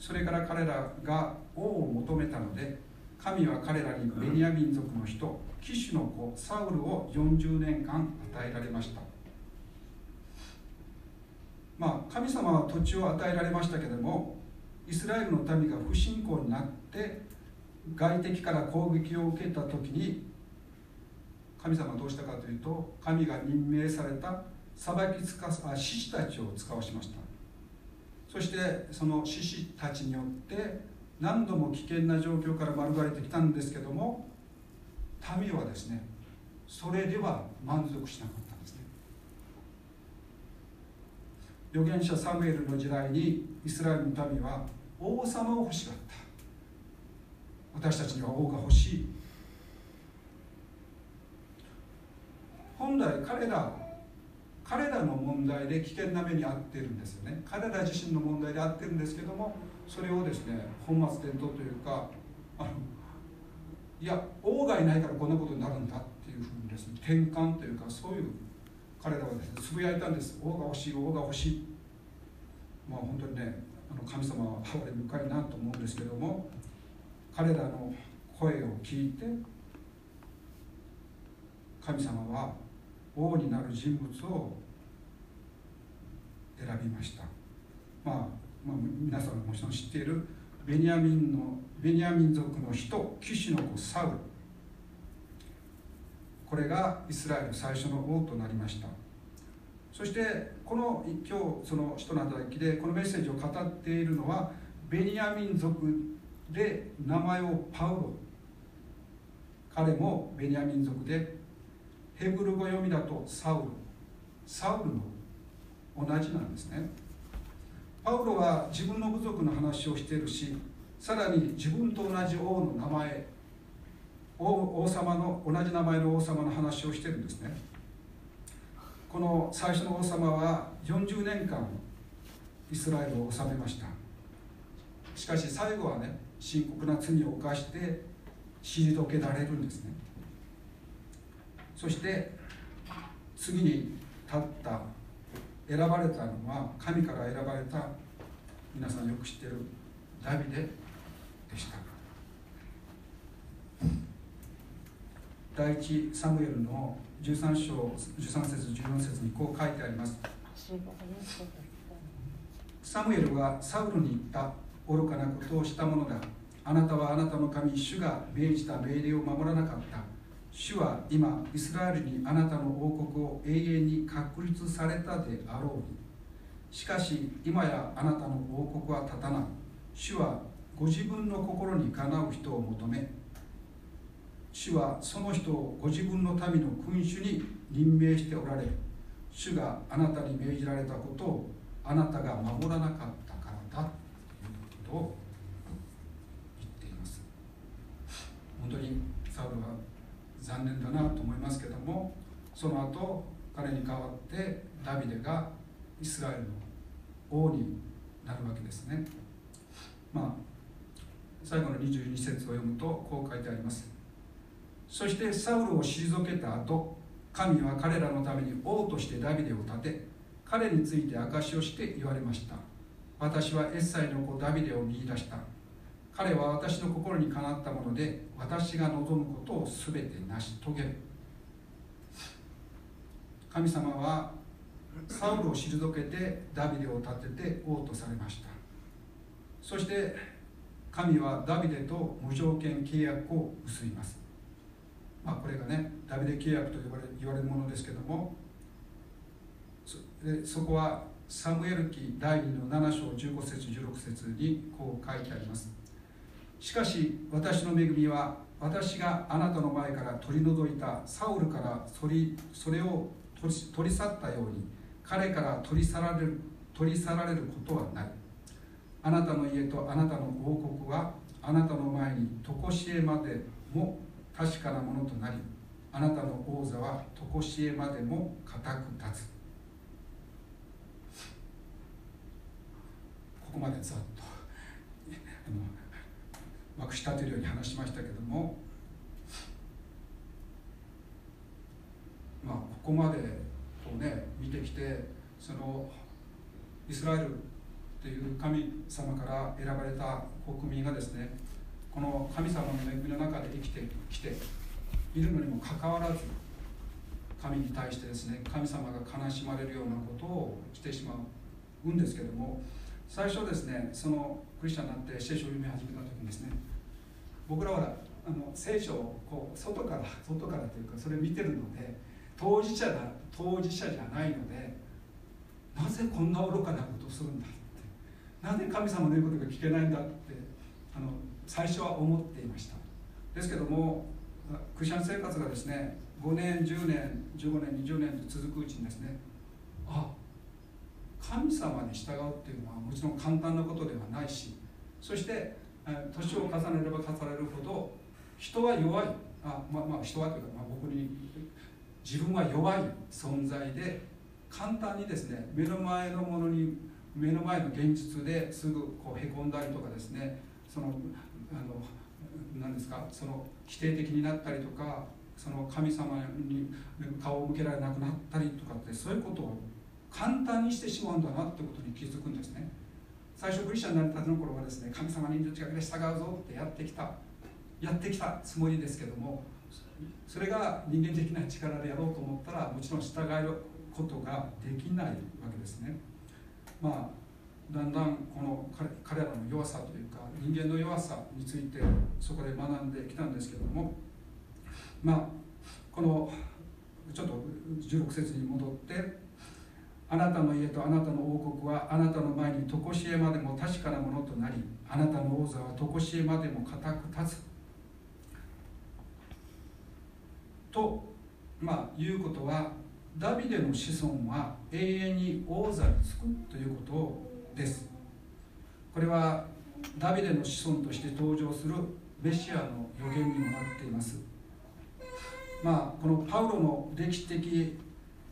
それから彼らが王を求めたので神は彼らにベニヤ民族の人騎手の子サウルを40年間与えられました。まあ神様は土地を与えられましたけどもイスラエルの民が不信仰になって外敵から攻撃を受けた時に神様はどうしたかというと神が任命された裁きつかあ獅子たちを使わしました。そしてその獅子たちによって何度も危険な状況から免れてきたんですけども民はですねそれでは満足しなかったんですね。預言者サムエルの時代にイスラエルの民は王様を欲しがった。私たちには王が欲しい。本来彼ら彼らの問題で危険な目に遭ってるんですよね。彼ら自身の問題で遭ってるんですけどもそれをですね本末転倒というかあのいや王がいないからこんなことになるんだっていうふうにですね転換というかそういう彼らはですねつぶやいたんです。王が欲しい王が欲しい。まあ本当にねあの神様は哀れ深いなと思うんですけども彼らの声を聞いて神様は王になる人物を選びました、まあ、まあ皆さんもちろん知っているベニヤミンのベニヤ民族の人騎士の子サウル。これがイスラエル最初の王となりました。そしてこの今日その使徒の働きでこのメッセージを語っているのはベニヤミン族で名前をパウロ。彼もベニヤミン族でヘブル語読みだとサウル。サウルの同じなんですね。パウロは自分の部族の話をしているしさらに自分と同じ王の名前王王様の同じ名前の王様の話をしてるんですね。この最初の王様は40年間イスラエルを治めました。しかし最後はね深刻な罪を犯して退けられるんですね。そして次に立った選ばれたのは神から選ばれた皆さんよく知ってるダビデでした。第一サムエルの13章13節14節にこう書いてあります。サムエルはサウルに言った愚かなことをしたものだ。あなたはあなたの神主が命じた命令を守らなかった。主は今イスラエルにあなたの王国を永遠に確立されたであろうに。しかし今やあなたの王国は立たない。主はご自分の心にかなう人を求め。主はその人をご自分の民の君主に任命しておられ。主があなたに命じられたことをあなたが守らなかったからだ。ということを言っています。本当にサウルは残念だなと思いますけどもその後彼に代わってダビデがイスラエルの王になるわけですね。まあ最後の22節を読むとこう書いてあります。そしてサウルを退けた後神は彼らのために王としてダビデを立て彼について証しをして言われました。私はエッサイの子ダビデを見出した。彼は私の心にかなったもので私が望むことを全て成し遂げる。神様はサウルを退けてダビデを立てて王とされました。そして神はダビデと無条件契約を結びます。まあこれがねダビデ契約と呼ばれ言われるものですけどもそでそこはサムエル記第2の7章15節16節にこう書いてあります。しかし私の恵みは私があなたの前から取り除いたサウルからそりそれを取り取り去ったように彼から取り去られる取り去られることはない。あなたの家とあなたの王国はあなたの前に常しえまでも確かなものとなりあなたの王座は常しえまでも固く立つ。ここまでざっと。まくし立てるように話しましたけどもまあここまでをね見てきてそのイスラエルという神様から選ばれた国民がですねこの神様の恵みの中で生きてきているのにもかかわらず神に対してですね神様が悲しまれるようなことをしてしまうんですけども最初ですねそのクリスチャンになって聖書を読み始めた時にですね僕らはあの聖書をこう外から外からというかそれ見てるので当事者だ当事者じゃないのでなぜこんな愚かなことをするんだってなぜ神様の言うことが聞けないんだってあの最初は思っていました。ですけどもクリスチャン生活がですね5年10年15年20年と続くうちにですねあ神様に従うっていうのはもちろん簡単なことではないしそして年を重ねれば重ねるほど人は弱い。あまあまあ人はというか、まあ、僕に自分は弱い存在で簡単にですね目の前のものに目の前の現実ですぐこうへこんだりとかですねそのあの何ですかその否定的になったりとかその神様に顔を向けられなくなったりとかってそういうことを簡単にしてしまうんだなってことに気づくんですね。最初クリスチャンになったての頃はですね神様に命がけで従うぞってやってきた。やってきたつもりですけどもそれが人間的な力でやろうと思ったらもちろん従えることができないわけですね。まあだんだんこの彼らの弱さというか人間の弱さについてそこで学んできたんですけどもまあこのちょっと16節に戻ってあなたの家とあなたの王国はあなたの前に常しえまでも確かなものとなりあなたの王座は常しえまでも固く立つ。とまあいうことはダビデの子孫は永遠に王座につくということです。これはダビデの子孫として登場するメシアの予言にもなっています。まあこのパウロの歴史的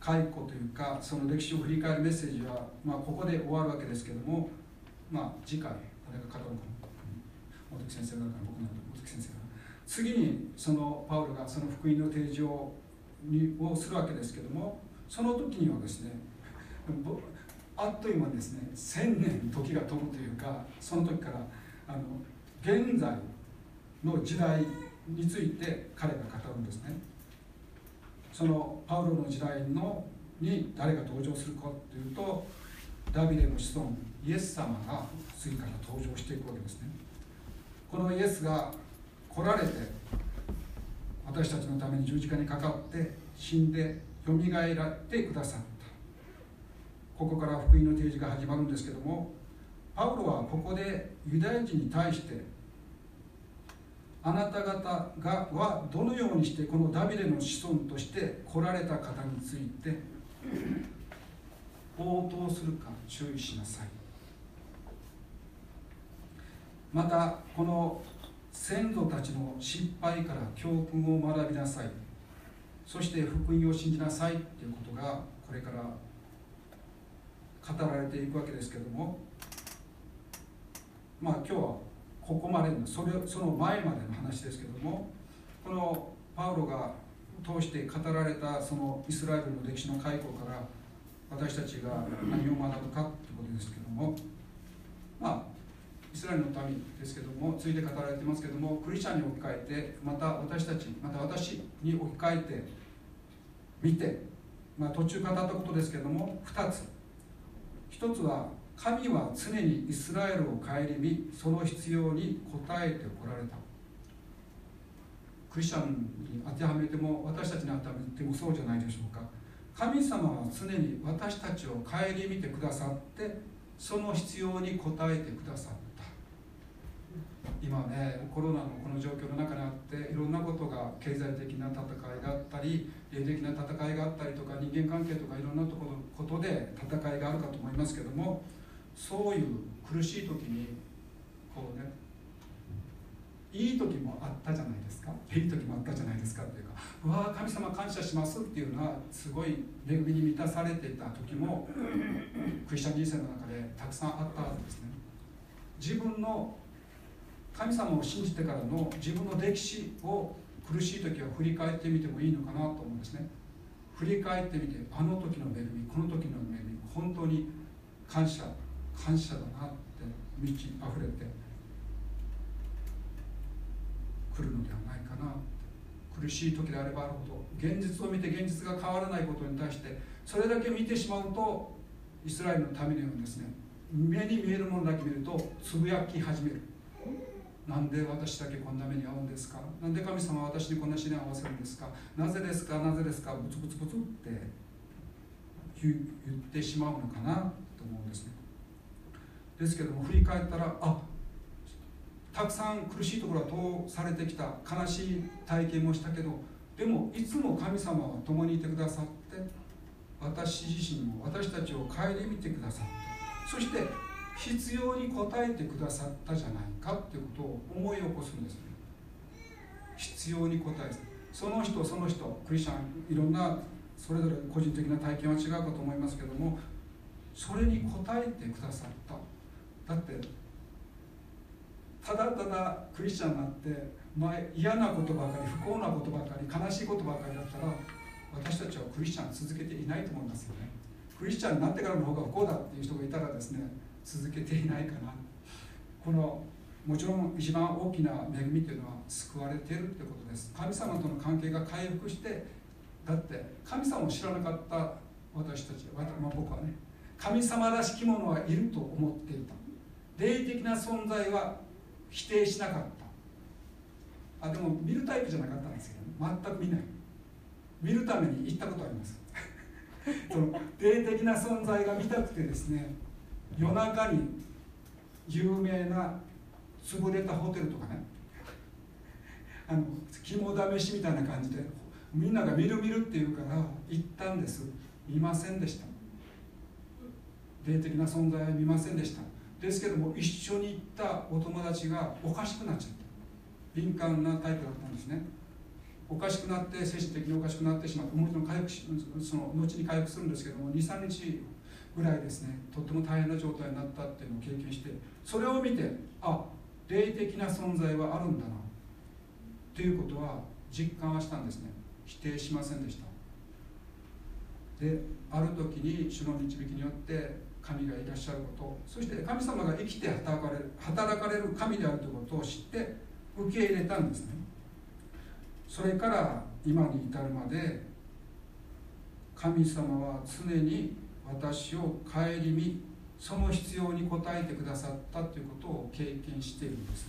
解雇というかその歴史を振り返るメッセージは、まあ、ここで終わるわけですけども、まあ、次回誰が語るかな先生だから僕なんで元木先生が。次にそのパウロがその福音の提示をにをするわけですけどもその時にはですね あっという間にですね千年時が飛ぶというかその時からあの現在の時代について彼が語るんですね。そのパウロの時代のに誰が登場するかというとダビデの子孫イエス様が次から登場していくわけですね。このイエスが来られて私たちのために十字架にかかって死んでよみがえらってくださった。ここから福音の提示が始まるんですけどもパウロはここでユダヤ人に対してあなた方がはどのようにしてこのダビデの子孫として来られた方について応答するか注意しなさい。またこの先祖たちの失敗から教訓を学びなさい。そして福音を信じなさいということがこれから語られていくわけですけども。まあ今日はここまでのそれその前までの話ですけどもこのパウロが通して語られたそのイスラエルの歴史の開口から私たちが何を学ぶかということですけどもまあイスラエルの民ですけどもついて語られてますけどもクリスチャンに置き換えてまた私たちまた私に置き換えて見て、まあ、途中語ったことですけども2つ。1つは神は常にイスラエルを顧みその必要に応えてこられた。クリスチャンに当てはめても私たちに当てはめてもそうじゃないでしょうか。神様は常に私たちを顧みてくださってその必要に応えてくださった。今ねコロナのこの状況の中にあっていろんなことが経済的な戦いがあったり霊的な戦いがあったりとか人間関係とかいろんなところことで戦いがあるかと思いますけどもそういう苦しい時にこうねいい時もあったじゃないですか。いい時もあったじゃないですかっていうかうわあ神様感謝しますっていうのはすごい恵みに満たされてた時もクリスチャン人生の中でたくさんあったはずですね。自分の神様を信じてからの自分の歴史を苦しい時は振り返ってみてもいいのかなと思うんですね。振り返ってみてあの時の恵みこの時の恵み本当に感謝感謝だなって満ち溢れてくるのではないかな苦しい時であればあるほど現実を見て現実が変わらないことに対してそれだけ見てしまうとイスラエルのためのようにですね目に見えるものだけ見るとつぶやき始める。なんで私だけこんな目に遭うんですか？なんで神様は私にこんな試練を合わせるんですか？なぜですか？なぜですか？ブツブツブツって言ってしまうのかなと思うんですね。ですけども振り返ったらあたくさん苦しいところは通されてきた。悲しい体験もしたけどでもいつも神様は共にいてくださって私自身も私たちを顧みてくださったそして必要に応えてくださったじゃないかっていうことを思い起こすんですね。必要に応えて。その人その人クリスチャンいろんなそれぞれ個人的な体験は違うかと思いますけどもそれに応えてくださった。だってただただクリスチャンになって前嫌なことばかり不幸なことばかり悲しいことばかりだったら私たちはクリスチャン続けていないと思いますよね。クリスチャンになってからの方が不幸だっていう人がいたらですね続けていないかな。このもちろん一番大きな恵みというのは救われているということです。神様との関係が回復してだって神様を知らなかった私たち、まあ、僕はね神様らしきものはいると思っていた。霊的な存在は否定しなかった。あでも見るタイプじゃなかったんですけど、ね、全く見ない。見るために行ったことあります。その霊的な存在が見たくてですね夜中に有名な潰れたホテルとかね。あの肝試しみたいな感じでみんなが見る見るって言うから行ったんです。見ませんでした。霊的な存在は見ませんでした。ですけども一緒に行ったお友達がおかしくなっちゃった。敏感なタイプだったんですね。おかしくなって精神的におかしくなってしまってもちろん回復しその後に回復するんですけども23日ぐらいですねとっても大変な状態になったっていうのを経験してそれを見てあ霊的な存在はあるんだなということは実感はしたんですね。否定しませんでした。である時に主の導きによって神がいらっしゃることそして神様が生きて働かれる働かれる神であるということを知って受け入れたんですね。それから今に至るまで神様は常に私を顧みその必要に応えてくださったということを経験しているんです。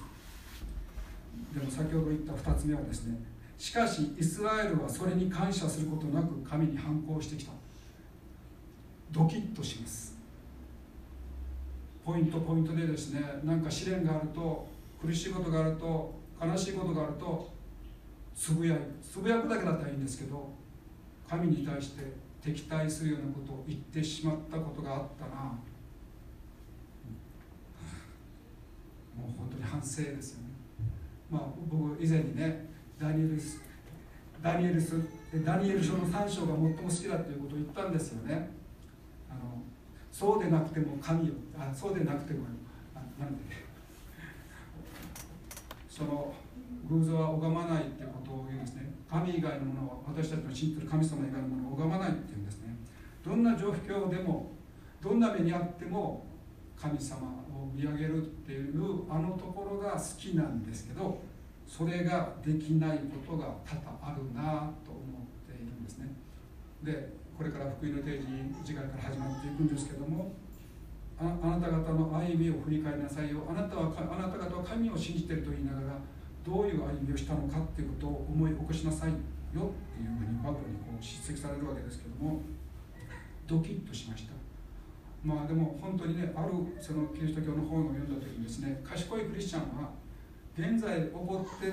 でも先ほど言った2つ目はですねしかしイスラエルはそれに感謝することなく神に反抗してきた。ドキッとします。ポイントポイントでですねなんか試練があると苦しいことがあると悲しいことがあるとつぶやいつぶやくだけだったらいいんですけど神に対して敵対するようなことを言ってしまったことがあったな。もう本当に反省ですよね。まあ僕以前にねダニエルスダニエルスダニエル書の3章が最も好きだということを言ったんですよね。そうでなくても神よあそうでなくてもあなんでその偶像は拝まないってことを言うんですね。神以外のものを私たちの信じてる神様以外のものを拝まないっていうんですね。どんな状況でもどんな目にあっても神様を見上げるっていうあのところが好きなんですけどそれができないことが多々あるなと思っているんですね。でこれから福音の定時次回から始まっていくんですけどもあなた方の歩みを振り返りなさいよ。あなたはあなた方は神を信じてると言いながらどういう歩みをしたのかっていうことを思い起こしなさいよ。っていうふうにパブロにこう叱責されるわけですけどもドキッとしました。まあでも本当にねあるそのキリスト教の本を読んだ時にですね賢いクリスチャンは現在起こってる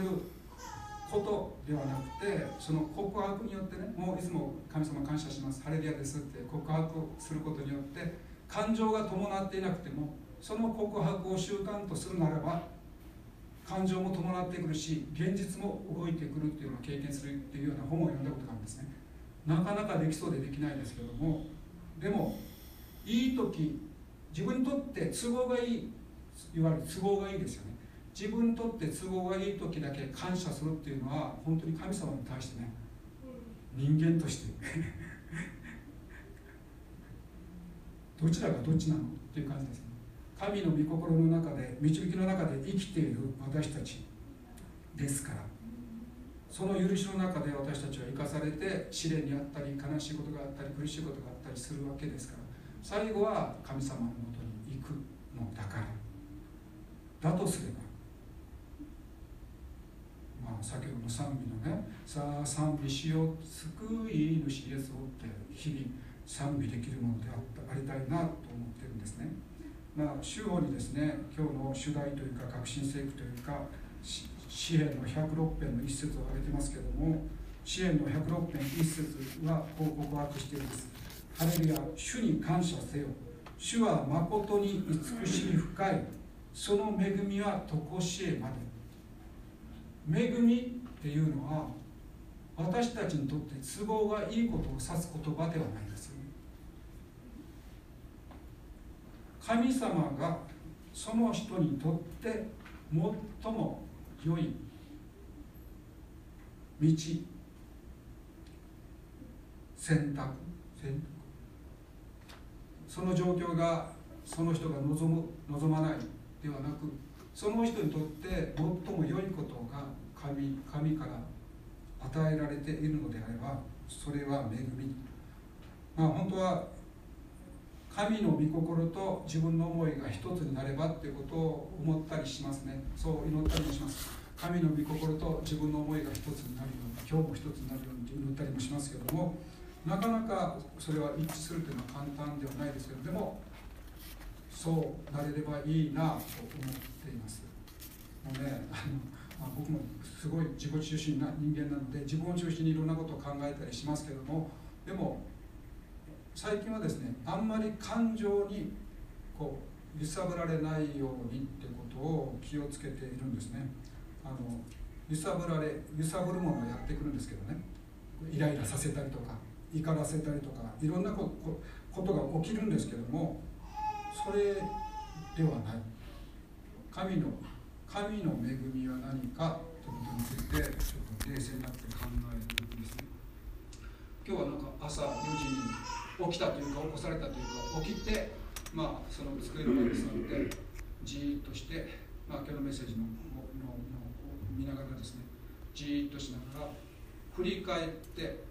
ことではなくてその告白によってねもういつも神様感謝しますハレルヤですって告白することによって感情が伴っていなくてもその告白を習慣とするならば感情も伴ってくるし現実も動いてくるっていうのを経験するっていうような本を読んだことがあるんですね。なかなかできそうでできないですけどもでもいい時自分にとって都合がいいいわゆる都合がいいですよね。自分にとって都合がいい時だけ感謝するっていうのは本当に神様に対してね人間として。どちらがどっちなのっていう感じですね。神の御心の中で導きの中で生きている私たちですから。その許しの中で私たちは生かされて試練にあったり悲しいことがあったり苦しいことがあったりするわけですから。最後は神様のもとに行くのだから。だとすればまあ先ほどの賛美のね「さあ賛美しよう救い主イエスを」って日々賛美できるものであったありたいなと思ってるんですね。まあ、主語にですね今日の主題というか革新聖句というか詩篇の106編の一節を挙げてますけども詩篇の106編一節はこう告白しています「ハレルヤ主に感謝せよ。主は誠に慈しみ深い。その恵みは常しえまで」恵みっていうのは私たちにとって都合がいいことを指す言葉ではないです。よね神様がその人にとって最も良い道選択選択。その状況がその人が望む望まないではなくその人にとって最も良いことが神神から与えられているのであればそれは恵み。まあ本当は神の御心と自分の思いが一つになればっていうことを思ったりしますね。そう祈ったりもします。神の御心と自分の思いが一つになるように今日も一つになるように祈ったりもしますけどもなかなかそれは一致するというのは簡単ではないですけどでもそうなれればいいなと思っています。もうねあの、まあ、僕もすごい自己中心な人間なので自分を中心にいろんなことを考えたりしますけどもでも最近はですねあんまり感情にこう揺さぶられないようにってことを気をつけているんですね。あの揺さぶられ揺さぶるものをやってくるんですけどね。イライラさせたりとか怒らせたりとかいろんなことが起きるんですけどもそれではない。神の神の恵みは何かということについてちょっと冷静になって考えるんですね。今日はなんか朝4時に起きたというか起こされたというか起きてまあその机の前に座ってじーっとして、まあ、今日のメッセージのののを見ながらですねじーっとしながら振り返って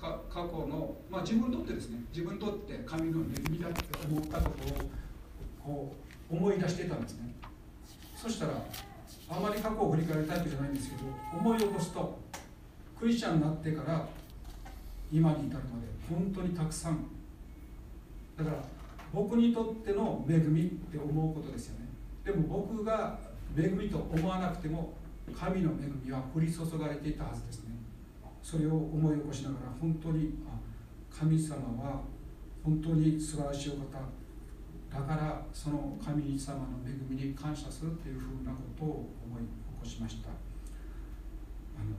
過去の、まあ、自分にとってですね自分にとって神の恵みだって思ったことをこう思い出してたんですね。そしたらあまり過去を振り返るタイプじゃないんですけど思い起こすとクリスチャンになってから今に至るまで本当にたくさんだから僕にとっての恵みって思うことですよね。でも僕が恵みと思わなくても神の恵みは降り注がれていたはずですね。それを思い起こしながら本当に神様は本当に素晴らしいお方だからその神様の恵みに感謝するっていうふうなことを思い起こしました。あの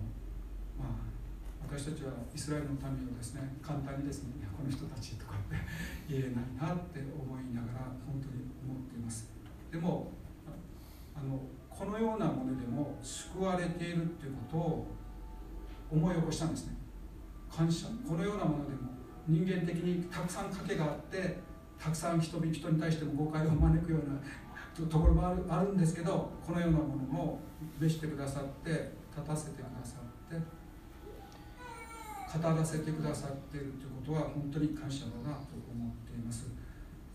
まあ私たちはイスラエルの民をですね簡単にですねこの人たちとかって 言えないなって思いながら本当に思っています。でもあのこのようなものでも救われているっていうことを思い起こしたんですね。感謝。このようなものでも人間的にたくさん賭けがあってたくさん人々人に対しても誤解を招くようなとところもあるあるんですけどこのようなものも召してくださって立たせてくださって語らせてくださっているということは本当に感謝だなと思っています、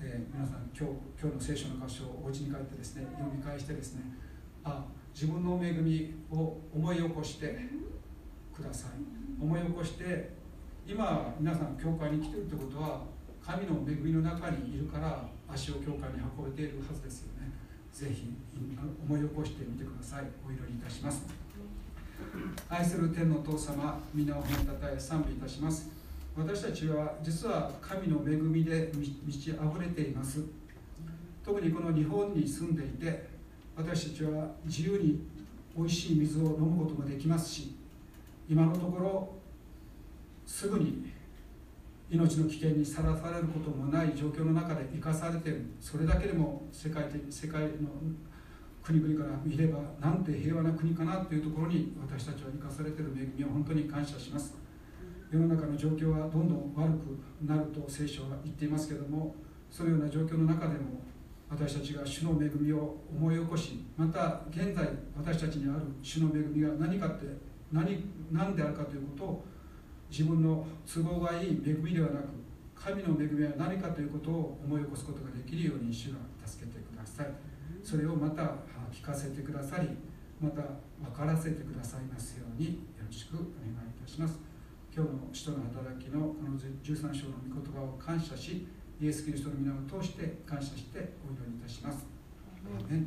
えー皆さん今日今日の聖書の箇所をお家に帰ってですね読み返してですねあ自分の恵みを思い起こしてください。思い起こして今皆さん教会に来てるってことは神の恵みの中にいるから足を教会に運べているはずですよね。ぜひ思い起こしてみてください。お祈りいたします。愛する天のお父様皆を褒めたたえ賛美いたします。私たちは実は神の恵みで満ち溢れています。特にこの日本に住んでいて私たちは自由に美味しい水を飲むこともできますし今のところすぐに命の危険にさらされることもない状況の中で生かされている。それだけでも世界的世界の国々から見ればなんて平和な国かなというところに私たちは生かされている恵みを本当に感謝します。世の中の状況はどんどん悪くなると聖書は言っていますけれどもそのような状況の中でも私たちが主の恵みを思い起こしまた現在私たちにある主の恵みが何かって何何であるかということを自分の都合がいい恵みではなく神の恵みは何かということを思い起こすことができるように主が助けてください。それをまた聞かせてくださりまた分からせてくださいますようによろしくお願いいたします。今日の使徒の働きのこの13章の御言葉を感謝しイエス・キリストの皆を通して感謝してお祈りいたします。アーメン